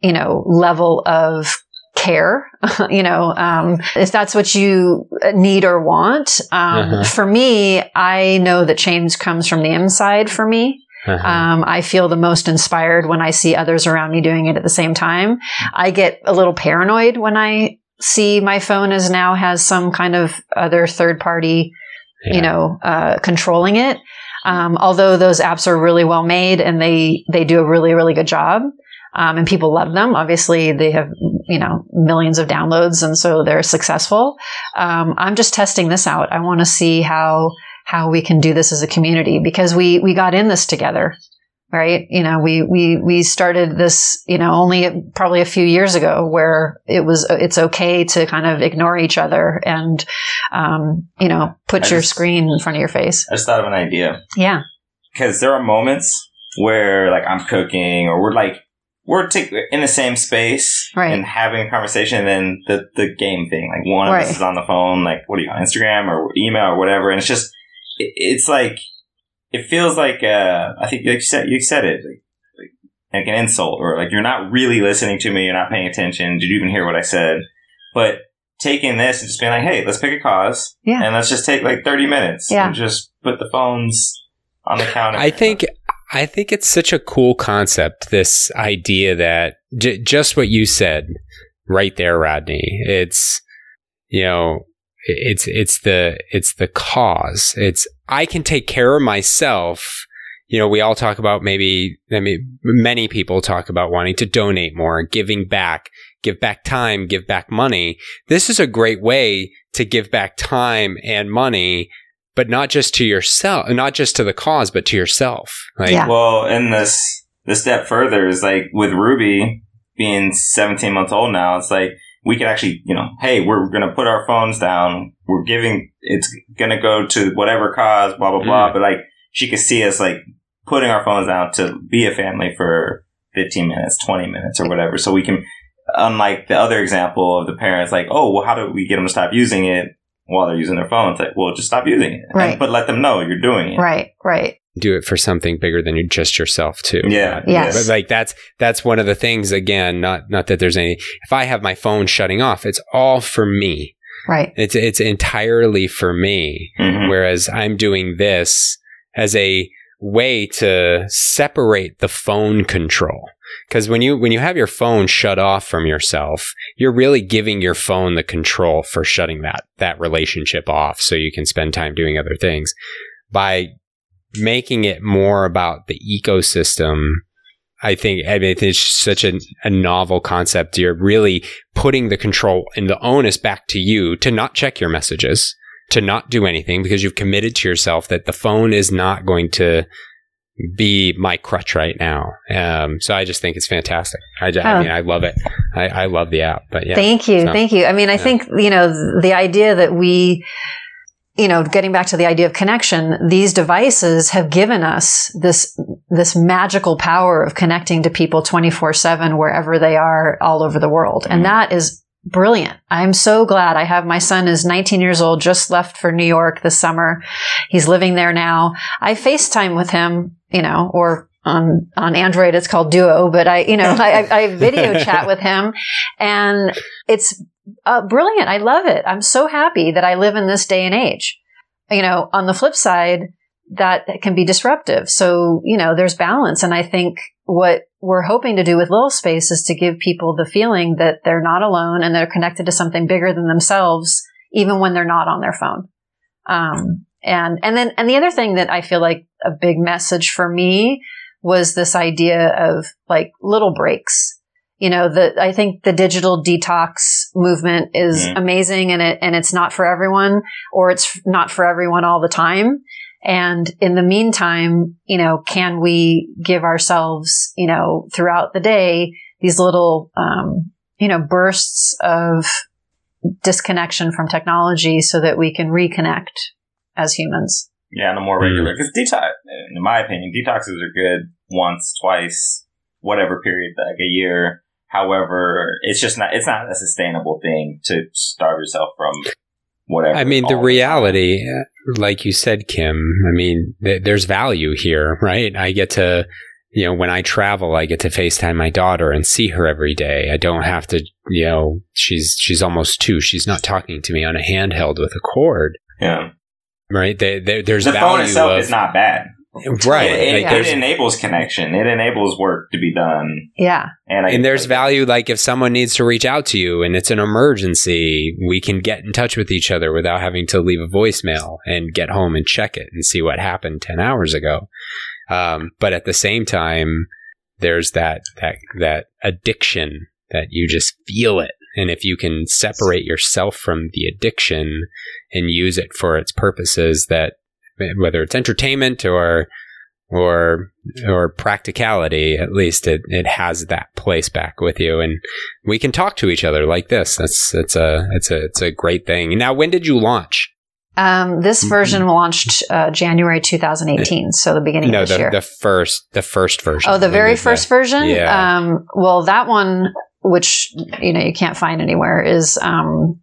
you know, level of care. *laughs* you know, um, if that's what you need or want. Um, Uh-huh. For me, I know that change comes from the inside. For me, Uh-huh. um, I feel the most inspired when I see others around me doing it at the same time. I get a little paranoid when I see my phone is now has some kind of other third party, Yeah. you know, uh, controlling it. Um, although those apps are really well made and they they do a really really good job. Um, and people love them. Obviously, they have you know millions of downloads, and so they're successful. Um, I'm just testing this out. I want to see how how we can do this as a community because we we got in this together right you know we we we started this you know only probably a few years ago where it was it's okay to kind of ignore each other and um, you know put I your just- screen in front of your face I just thought of an idea yeah because there are moments where like I'm cooking or we're like we're t- in the same space Right. and having a conversation, and then the the game thing, like one of Right. us is on the phone, like what are you on Instagram or email or whatever, and it's just it, it's like it feels like uh, I think you said you said it like, like like an insult or like you're not really listening to me, you're not paying attention. Did you even hear what I said? But taking this and just being like, hey, let's pick a cause, Yeah. and let's just take like thirty minutes, Yeah. and just put the phones on the counter. I think I think it's such a cool concept. This idea that j- just what you said right there, Rodney. It's you know, it's it's the it's the cause. It's I can take care of myself. You know, we all talk about maybe I mean many people talk about wanting to donate more, giving back, give back time, give back money. This is a great way to give back time and money but not just to yourself, not just to the cause, but to yourself. Like, yeah. well, and this the step further is like with Ruby being 17 months old now, it's like we could actually, you know, hey, we're going to put our phones down. We're giving, it's going to go to whatever cause, blah, blah, blah. Mm. But like, she could see us like putting our phones down to be a family for 15 minutes, 20 minutes or whatever. So we can, unlike the other example of the parents, like, oh, well, how do we get them to stop using it? while they're using their phone. It's like, well, just stop using it. Right. And, but let them know you're doing it. Right. Right. Do it for something bigger than you, just yourself too. Yeah. Yes. But like that's that's one of the things. Again, not not that there's any. If I have my phone shutting off, it's all for me. Right. It's it's entirely for me. Mhm. Whereas I'm doing this as a way to separate the phone control. Because when you when you have your phone shut off from yourself, you're really giving your phone the control for shutting that that relationship off, so you can spend time doing other things. By making it more about the ecosystem, I think I mean it's such a, a novel concept. You're really putting the control and the onus back to you to not check your messages, to not do anything because you've committed to yourself that the phone is not going to be my crutch right now. Um, so I just think it's fantastic. I, I Oh. mean, I love it. I, I love the app, but yeah. Thank you. So- Thank you. I mean, I yeah. think, you know, the idea that we, you know, getting back to the idea of connection, these devices have given us this, this magical power of connecting to people 24 seven wherever they are all over the world. Mhm. And that is brilliant. I'm so glad I have my son is 19 years old, just left for New York this summer. He's living there now. I FaceTime with him, you know, or on, on Android, it's called Duo, but I, you know, *laughs* I, I, I video chat with him and it's uh, brilliant. I love it. I'm so happy that I live in this day and age. You know, on the flip side, that can be disruptive. So, you know, there's balance. And I think what we're hoping to do with Little Space is to give people the feeling that they're not alone and they're connected to something bigger than themselves, even when they're not on their phone. Um, and, and then, and the other thing that I feel like a big message for me was this idea of like little breaks. You know, the, I think the digital detox movement is Mhm. amazing and it, and it's not for everyone or it's not for everyone all the time. And in the meantime, you know, can we give ourselves, you know, throughout the day, these little, um, you know, bursts of disconnection from technology so that we can reconnect as humans. Yeah, on a more regular. Because detox, in my opinion, detoxes are good once, twice, whatever period, like a year. However, it's just not. It's not a sustainable thing to starve yourself from whatever. I mean, the reality, uh, like you said, Kim, I mean, th- there's value here, right? I get to, you know, when I travel, I get to FaceTime my daughter and see her every day. I don't have to, you know, she's, she's almost two. She's not talking to me on a handheld with a cord, Yeah, right? There, there, there's the value phone itself of, is not bad. Right. It, like it, enables connection. It enables work to be done. Yeah. And, I, and there's value like if someone needs to reach out to you and it's an emergency we can get in touch with each other without having to leave a voicemail and get home and check it and see what happened 10 hours ago um, but at the same time there's that that that addiction that you just feel it and if you can separate yourself from the addiction and use it for its purposes that whether it's entertainment or or or practicality, at least it, it has that place back with you, and we can talk to each other like this. That's it's a it's a it's a great thing. Now, when did you launch? Um, this Mhm. version launched uh, January 2018, so the beginning no, of this the year. the first the first version. oh, the very first version. Yeah. Um, well, that one, which you know you can't find anywhere, is um,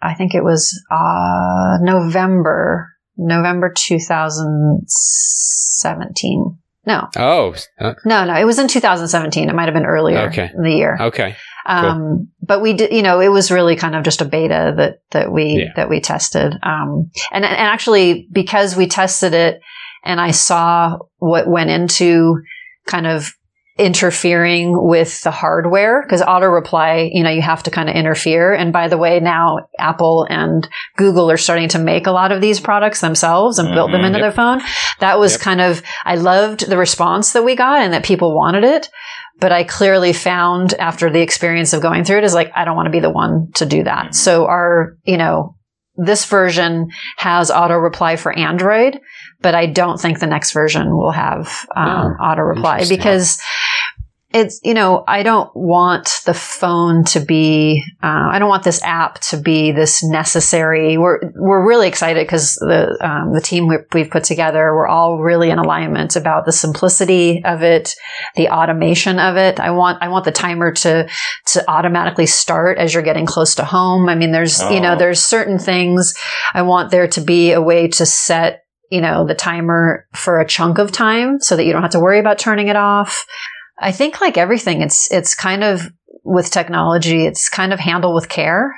I think it was uh, November November 2017. No, Oh, uh, no, no. It was in 2017. It might have been earlier Okay. in the year. okay. Um, but we did, you know, it was really kind of just a beta that, that we, Yeah. that we tested. Um, and, and actually because we tested it and I saw what went into kind of interfering with the hardware because auto reply, you know, you have to kind of interfere. And by the way, now Apple and Google are starting to make a lot of these products themselves and build them mm-hmm. into Yep. their phone. That was Yep. kind of, I loved the response that we got and that people wanted it. But I clearly found after the experience of going through it is like, I don't want to be the one to do that. Mm-hmm. So our, you know, this version has auto reply for Android, but I don't think the next version will have um, auto reply because it's you know I don't want the phone to be uh, I don't want this app to be this necessary. We're we're really excited because the um, the team we, we've put together we're all really in alignment about the simplicity of it, the automation of it. I want I want the timer to to automatically start as you're getting close to home. I mean, there's you know Oh. there's certain things I want there to be a way to set you know the timer for a chunk of time so that you don't have to worry about turning it off. I think like everything, it's it's kind of with technology, it's kind of handled with care,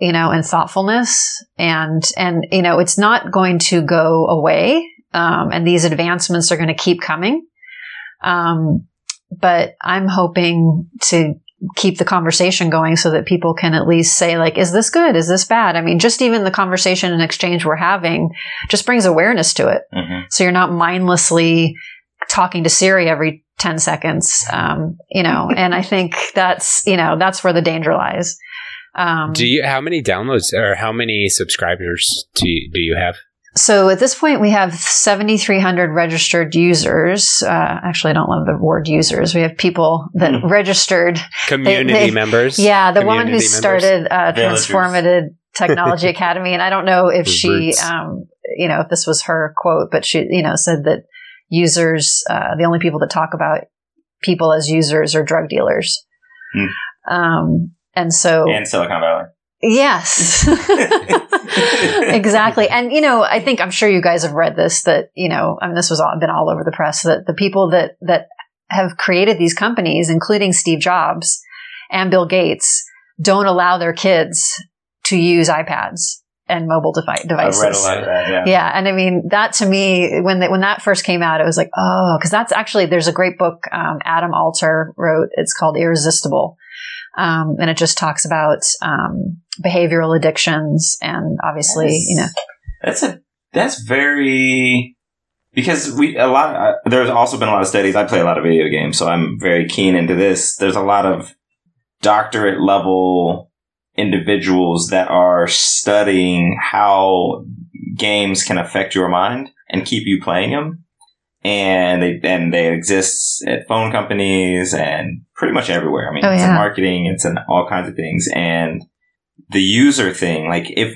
you know, and thoughtfulness, and and you know, it's not going to go away, um, and these advancements are going to keep coming. Um, but I'm hoping to keep the conversation going so that people can at least say like is this good is this bad i mean just even the conversation and exchange we're having just brings awareness to it Mhm. so you're not mindlessly talking to Siri every 10 seconds. Um, you know, *laughs* and I think that's, you know, that's where the danger lies. Um, Do you? How many downloads or how many subscribers do you, do you have? so at this point, we have 7,300 registered users. Uh, actually, I don't love the word users. We have people that Hmm. registered. Community they- members. Yeah, the woman who members? started uh, Transformative Technology *laughs* Academy, and I don't know if The she, um, you know, if this was her quote, but she, you know, said that users, uh, the only people that talk about people as users are drug dealers. Hmm. Um, and so, And Silicon Valley. yes, *laughs* exactly. And you know, I think I'm sure you guys have read this. That you know, I mean, this was all, been all over the press. That the people that that have created these companies, including Steve Jobs and Bill Gates, don't allow their kids to use iPads and mobile devi- devices. read a lot of that. Yeah. Yeah, and I mean that to me when that when that first came out, it was like, oh, because that's actually there's a great book um, Adam Alter wrote. It's called Irresistible, um, and it just talks about um, behavioral addictions and obviously, you know, That's a that's very because we a lot. Uh, there's also been a lot of studies. I play a lot of video games, so I'm very keen into this. There's a lot of doctorate level individuals that are studying how games can affect your mind and keep you playing them. And they and they exist at phone companies and pretty much everywhere. I mean, Oh, it's in marketing, it's in all kinds of things. And the user thing, like if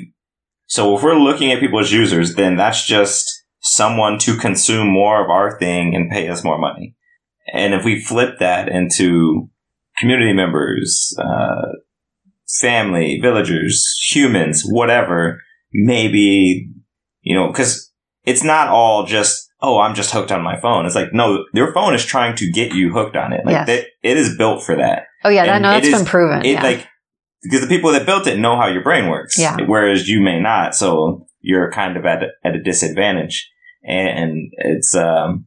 so if we're looking at people as users, then that's just someone to consume more of our thing and pay us more money. And if we flip that into community members, uh, family, villagers, humans, whatever, maybe, you know, cause it's not all just, oh, I'm just hooked on my phone. It's like, no, your phone is trying to get you hooked on it. Like Yes. that, it is built for that oh yeah, that, And no, it that's is- been proven. it yeah. like because the people that built it know how your brain works Yeah. whereas you may not so you're kind of at a, at a disadvantage and it's um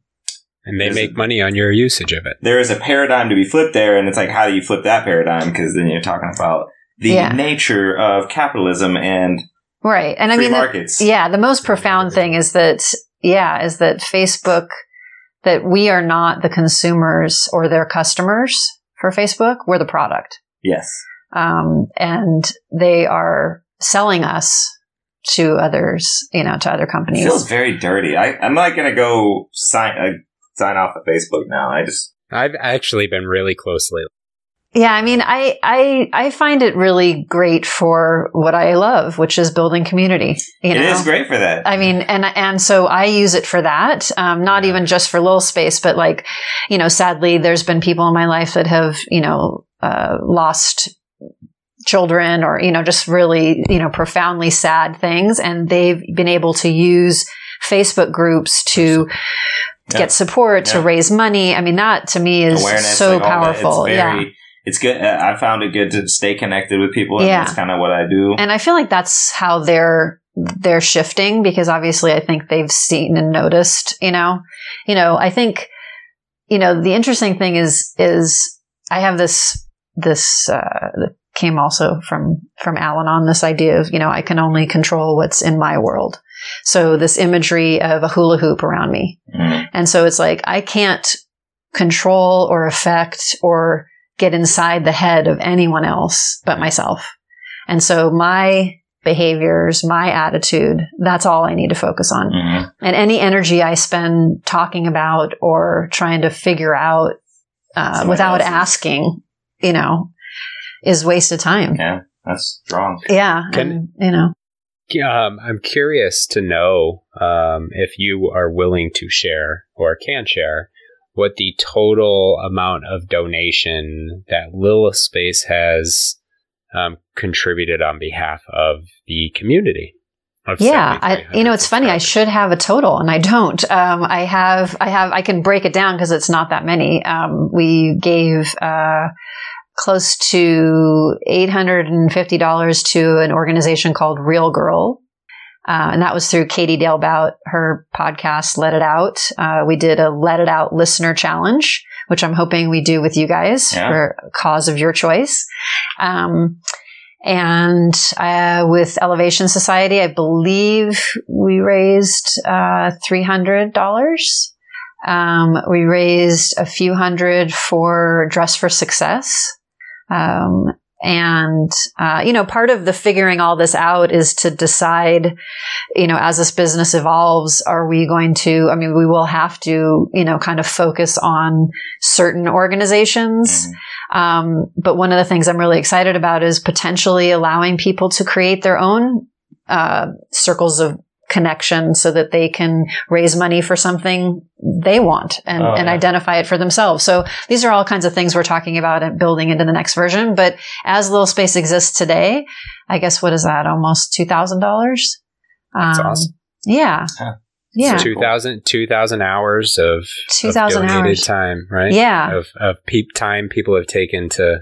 and they Is make it- money on your usage of it. there is a paradigm to be flipped there and it's like how do you flip that paradigm because then you're talking about the Yeah. nature of capitalism and right, and I free mean, the- markets Yeah, the most profound thing is that, yeah, is that Facebook, that we are not the consumers or their customers for Facebook. We're the product. yes Um, and they are selling us to others, you know, to other companies. it companies. feels very dirty I, i'm not gonna go sign uh, sign off of facebook now i just I've actually been really close lately. Yeah, I mean, I, I, I find it really great for what I love, which is building community. You know? is great for that I mean, and and so I use it for that. Um, not even just for little space, but like, you know, sadly, there's been people in my life that have, you know, uh, lost children or you know, just really, you know, profoundly sad things, and they've been able to use Facebook groups to Yeah. get support to raise money. I mean, that to me is awareness, so like powerful. It's yeah. It's good. uh, I found it good to stay connected with people. And Yeah. that's kind of what I do. And I feel like that's how they're they're shifting because obviously I think they've seen and noticed, you know, you know, I think, you know, the interesting thing is, is I have this, this, uh, came also from, from Al Anon, this idea of, you know, I can only control what's in my world. So this imagery of a hula hoop around me. Mhm. And so it's like, I can't control or affect or get inside the head of anyone else but myself. And so my behaviors, my attitude, that's all I need to focus on. Mhm. And any energy I spend talking about or trying to figure out uh, without else's. asking, you know, is wasted time. Yeah, that's strong. Yeah. Can- and, you know, Um, I'm curious to know um, if you are willing to share or can share what the total amount of donation that Lilith Space has um, contributed on behalf of the community. of yeah, I, you know, it's funny. I should have a total, and I don't. Um, I have, I have, I can break it down because it's not that many. Um, we gave uh, close to eight hundred and fifty dollars to an organization called Real Girl, uh, and that was through Katie Dalebout. Her podcast, Let It Out. Uh, we did a Let It Out listener challenge, which I'm hoping we do with you guys Yeah. for a cause of your choice. Um, and uh, with Elevation Society, I believe we raised uh, three hundred dollars. Um, we raised a few hundred for Dress for Success. Um, and, uh, you know, part of the figuring all this out is to decide, you know, as this business evolves, are we going to, I mean, we will have to, you know, kind of focus on certain organizations. Mhm. Um, but one of the things I'm really excited about is potentially allowing people to create their own uh, circles of connection so that they can raise money for something they want and, Oh, and yeah. identify it for themselves. So these are all kinds of things we're talking about and building into the next version. But as Little Space exists today, I guess what is that? Almost two thousand dollars. That's um, awesome. Yeah. Huh. Yeah. So 2,000 2,000 hours of, of 2,000 donated hours. time, right? Yeah. Of, of peep time people have taken to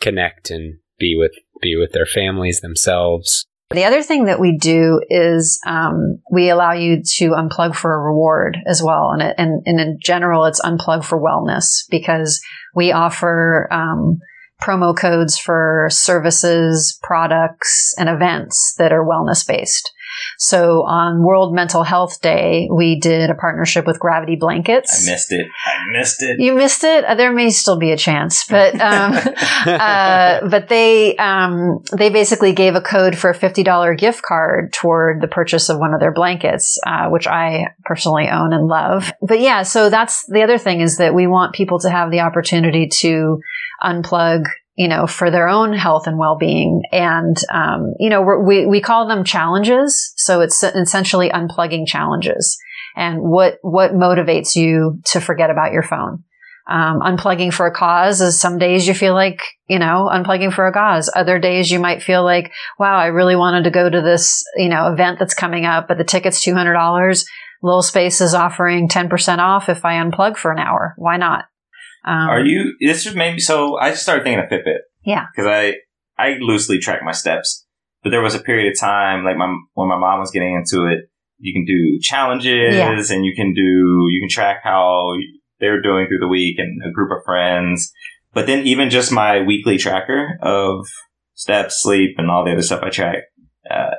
connect and be with be with their families themselves. The other thing that we do is um, we allow you to unplug for a reward as well, and, and, and in general, it's unplug for wellness because we offer um, promo codes for services, products, and events that are wellness based. So on World Mental Health Day, we did a partnership with Gravity Blankets. I missed it. I missed it. You missed it. Uh, There may still be a chance, but um, *laughs* uh, but they um, they basically gave a code for a fifty dollar gift card toward the purchase of one of their blankets, uh, which I personally own and love. But yeah, so that's the other thing is that we want people to have the opportunity to unplug. You know, for their own health and well-being, and um, you know, we we call them challenges. So it's essentially unplugging challenges. And what what motivates you to forget about your phone? Um, unplugging for a cause is some days you feel like you know unplugging for a cause. Other days you might feel like wow i really wanted to go to this you know event that's coming up but the ticket's $200 little space is offering 10% off if i unplug for an hour. Why not um, Are you? This is maybe so. I just started thinking of Fitbit. Yeah. because I I loosely track my steps, but there was a period of time like my when my mom was getting into it. You can do challenges, Yeah. and you can do you can track how they're doing through the week and a group of friends. But then even just my weekly tracker of steps, sleep, and all the other stuff I track, uh,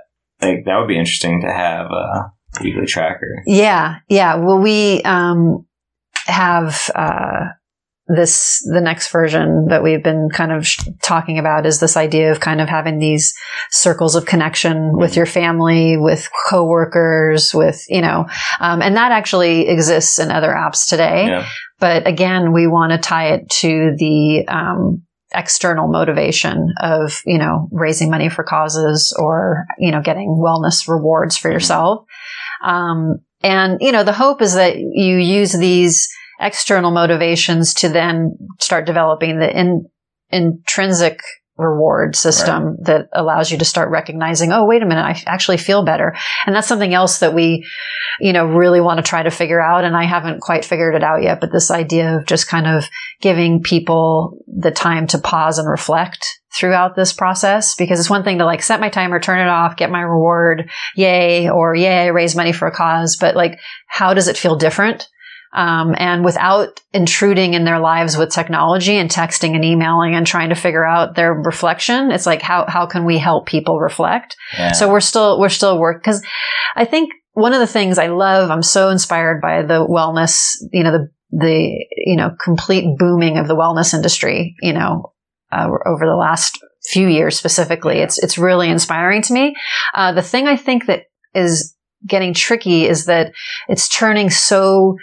like that would be interesting to have a weekly tracker. Yeah, yeah. Well, we um, have uh, this. The next version that we've been kind of sh- talking about is this idea of kind of having these circles of connection with your family, with coworkers, with you know, um, and that actually exists in other apps today. Yeah. But again, we want to tie it to the um, external motivation of, you know, raising money for causes or, you know, getting wellness rewards for yourself. Um, and, you know, the hope is that you use these external motivations to then start developing the in, intrinsic reward system that allows you to start recognizing, oh, wait a minute, I actually feel better. And that's something else that we, you know, really want to try to figure out. And I haven't quite figured it out yet, but this idea of just kind of giving people the time to pause and reflect throughout this process because it's one thing to like set my timer, turn it off, get my reward, yay, or yay, raise money for a cause. But like, how does it feel different? Um, and without intruding in their lives with technology and texting and emailing and trying to figure out their reflection, it's like how how can we help people reflect? Yeah. So we're still we're still work because I think one of the things I love, I'm so inspired by the wellness, you know, the the you know complete booming of the wellness industry, you know, uh, over the last few years specifically. It's it's really inspiring to me. Uh, the thing I think that is getting tricky is that it's turning so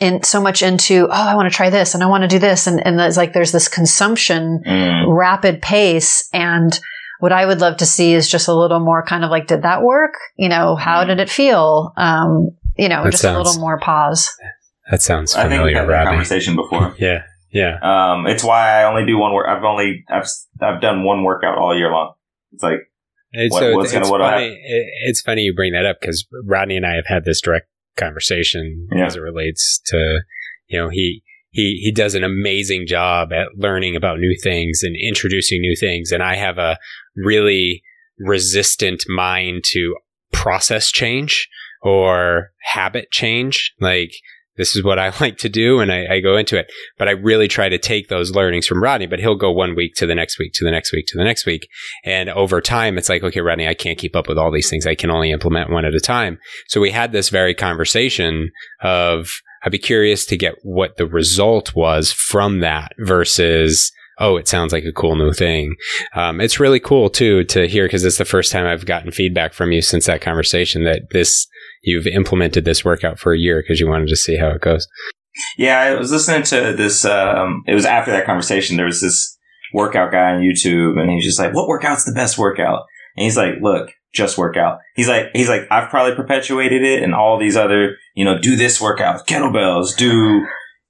in so much into oh I want to try this and I want to do this and and it's like there's this consumption Mm. rapid pace and what I would love to see is just a little more kind of like did that work you know how did it feel um you know That just a little more pause That sounds I think we've familiar, had that conversation before. *laughs* Yeah, yeah. Um, it's why I only do one work. I've only I've I've done one workout all year long. It's like It's, What- so what's it's, gonna- it's what'll funny. It's funny you bring that up because Rodney and I have had this direct conversation Yeah. as it relates to, you know, he he he does an amazing job at learning about new things and introducing new things, and I have a really resistant mind to process change or habit change, like. This is what I *laughs* like to do, and I, I go into it. But I really try to take those learnings from Rodney. But he'll go one week to the next week to the next week to the next week, and over time, it's like, okay, Rodney, I can't keep up with all these things. I can only implement one at a time. So we had this very conversation of, I'd be curious to get what the result was from that versus, oh, it sounds like a cool new thing. Um, it's really cool too to hear because it's the first time I've gotten feedback from you since that conversation that this, you've implemented this workout for a year because you wanted to see how it goes. Yeah, I was listening to this. Um, it was after that conversation. There was this workout guy on YouTube, and he's just like, "What workout's the best workout?" And he's like, "Look, just workout." He's like, "He's like, I've probably perpetuated it, and all these other, you know, do this workout, kettlebells, do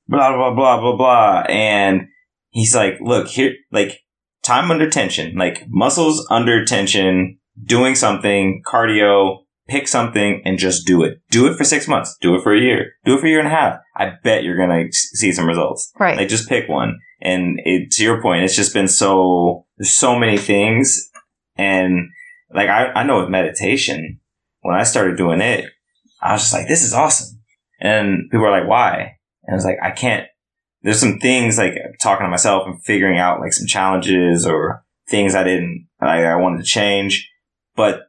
blah blah blah blah blah." And he's like, "Look here, like time under tension, like muscles under tension, doing something, cardio." Pick something and just do it. Do it for six months. Do it for a year. Do it for a year and a half. I bet you're gonna see some results. right Like just pick one. And it, to your point, it's just been so there's so many things. And like I, I know with meditation, when I started doing it, I was just like, this is awesome. And people were like, why? And I was like, I can't. There's some things like talking to myself and figuring out like some challenges or things I didn't like I wanted to change, but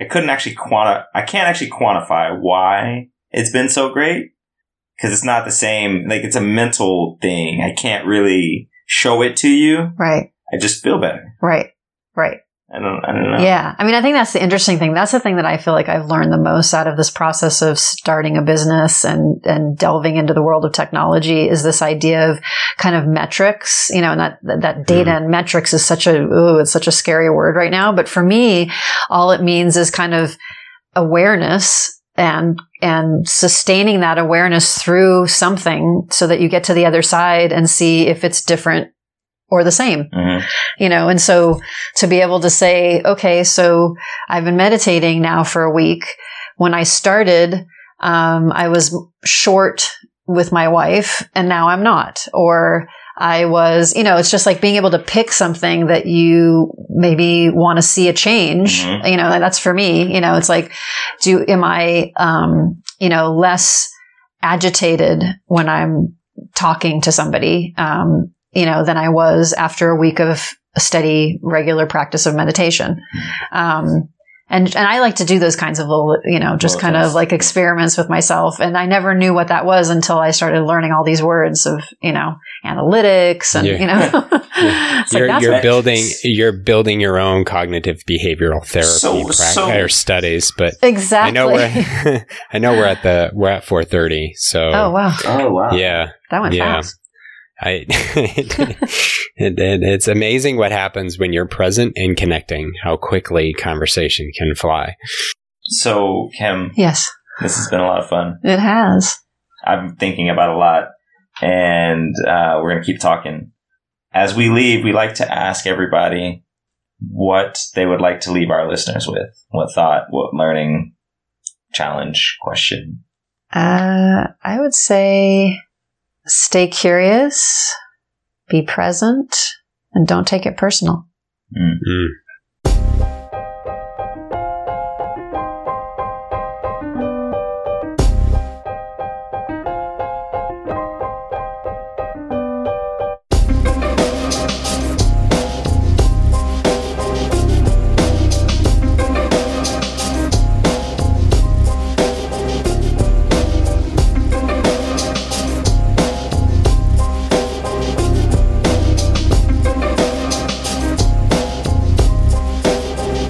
I couldn't actually quanti. I can't actually quantify why it's been so great because it's not the same. Like it's a mental thing. I can't really show it to you. right I just feel better. right right I don't. I don't know. Yeah. I mean, I think that's the interesting thing. That's the thing that I feel like I've learned the most out of this process of starting a business and, and delving into the world of technology is this idea of kind of metrics, you know, and that, that, that hmm. data and metrics is such a, ooh, it's such a scary word right now. But for me, all it means is kind of awareness and, and sustaining that awareness through something so that you get to the other side and see if it's different or the same. Mhm. you know and so to be able to say okay so i've been meditating now for a week. When i started um, i was short with my wife and now i'm not. Or i was you know it's just like being able to pick something that you maybe want to see a change. Mhm. you know that's for me. You know it's like do am i um, you know less agitated when i'm talking to somebody? Um, you know, than I was after a week of a steady, regular practice of meditation. Um, and, and I like to do those kinds of little, you know, just Little kind of like experiments with myself. And I never knew what that was until I started learning all these words of, you know, analytics and, Yeah. you know, *laughs* it's like, you're that's you're building you're building your own cognitive behavioral therapy So- prac- so- or studies, but exactly. I know we're *laughs* I know we're at the we're at 4:30, so oh, wow. Oh wow. yeah, That went Yeah. fast. I it, *laughs* it, it's amazing what happens when you're present and connecting. How quickly conversation can fly. So Kim, Yes, this has been a lot of fun. it has. I'm thinking about a lot, and uh, we're gonna keep talking. As we leave, we like to ask everybody what they would like to leave our listeners with. What thought, what learning, challenge, question. Uh, I would say stay curious, be present, and don't take it personal. Mm. Mm,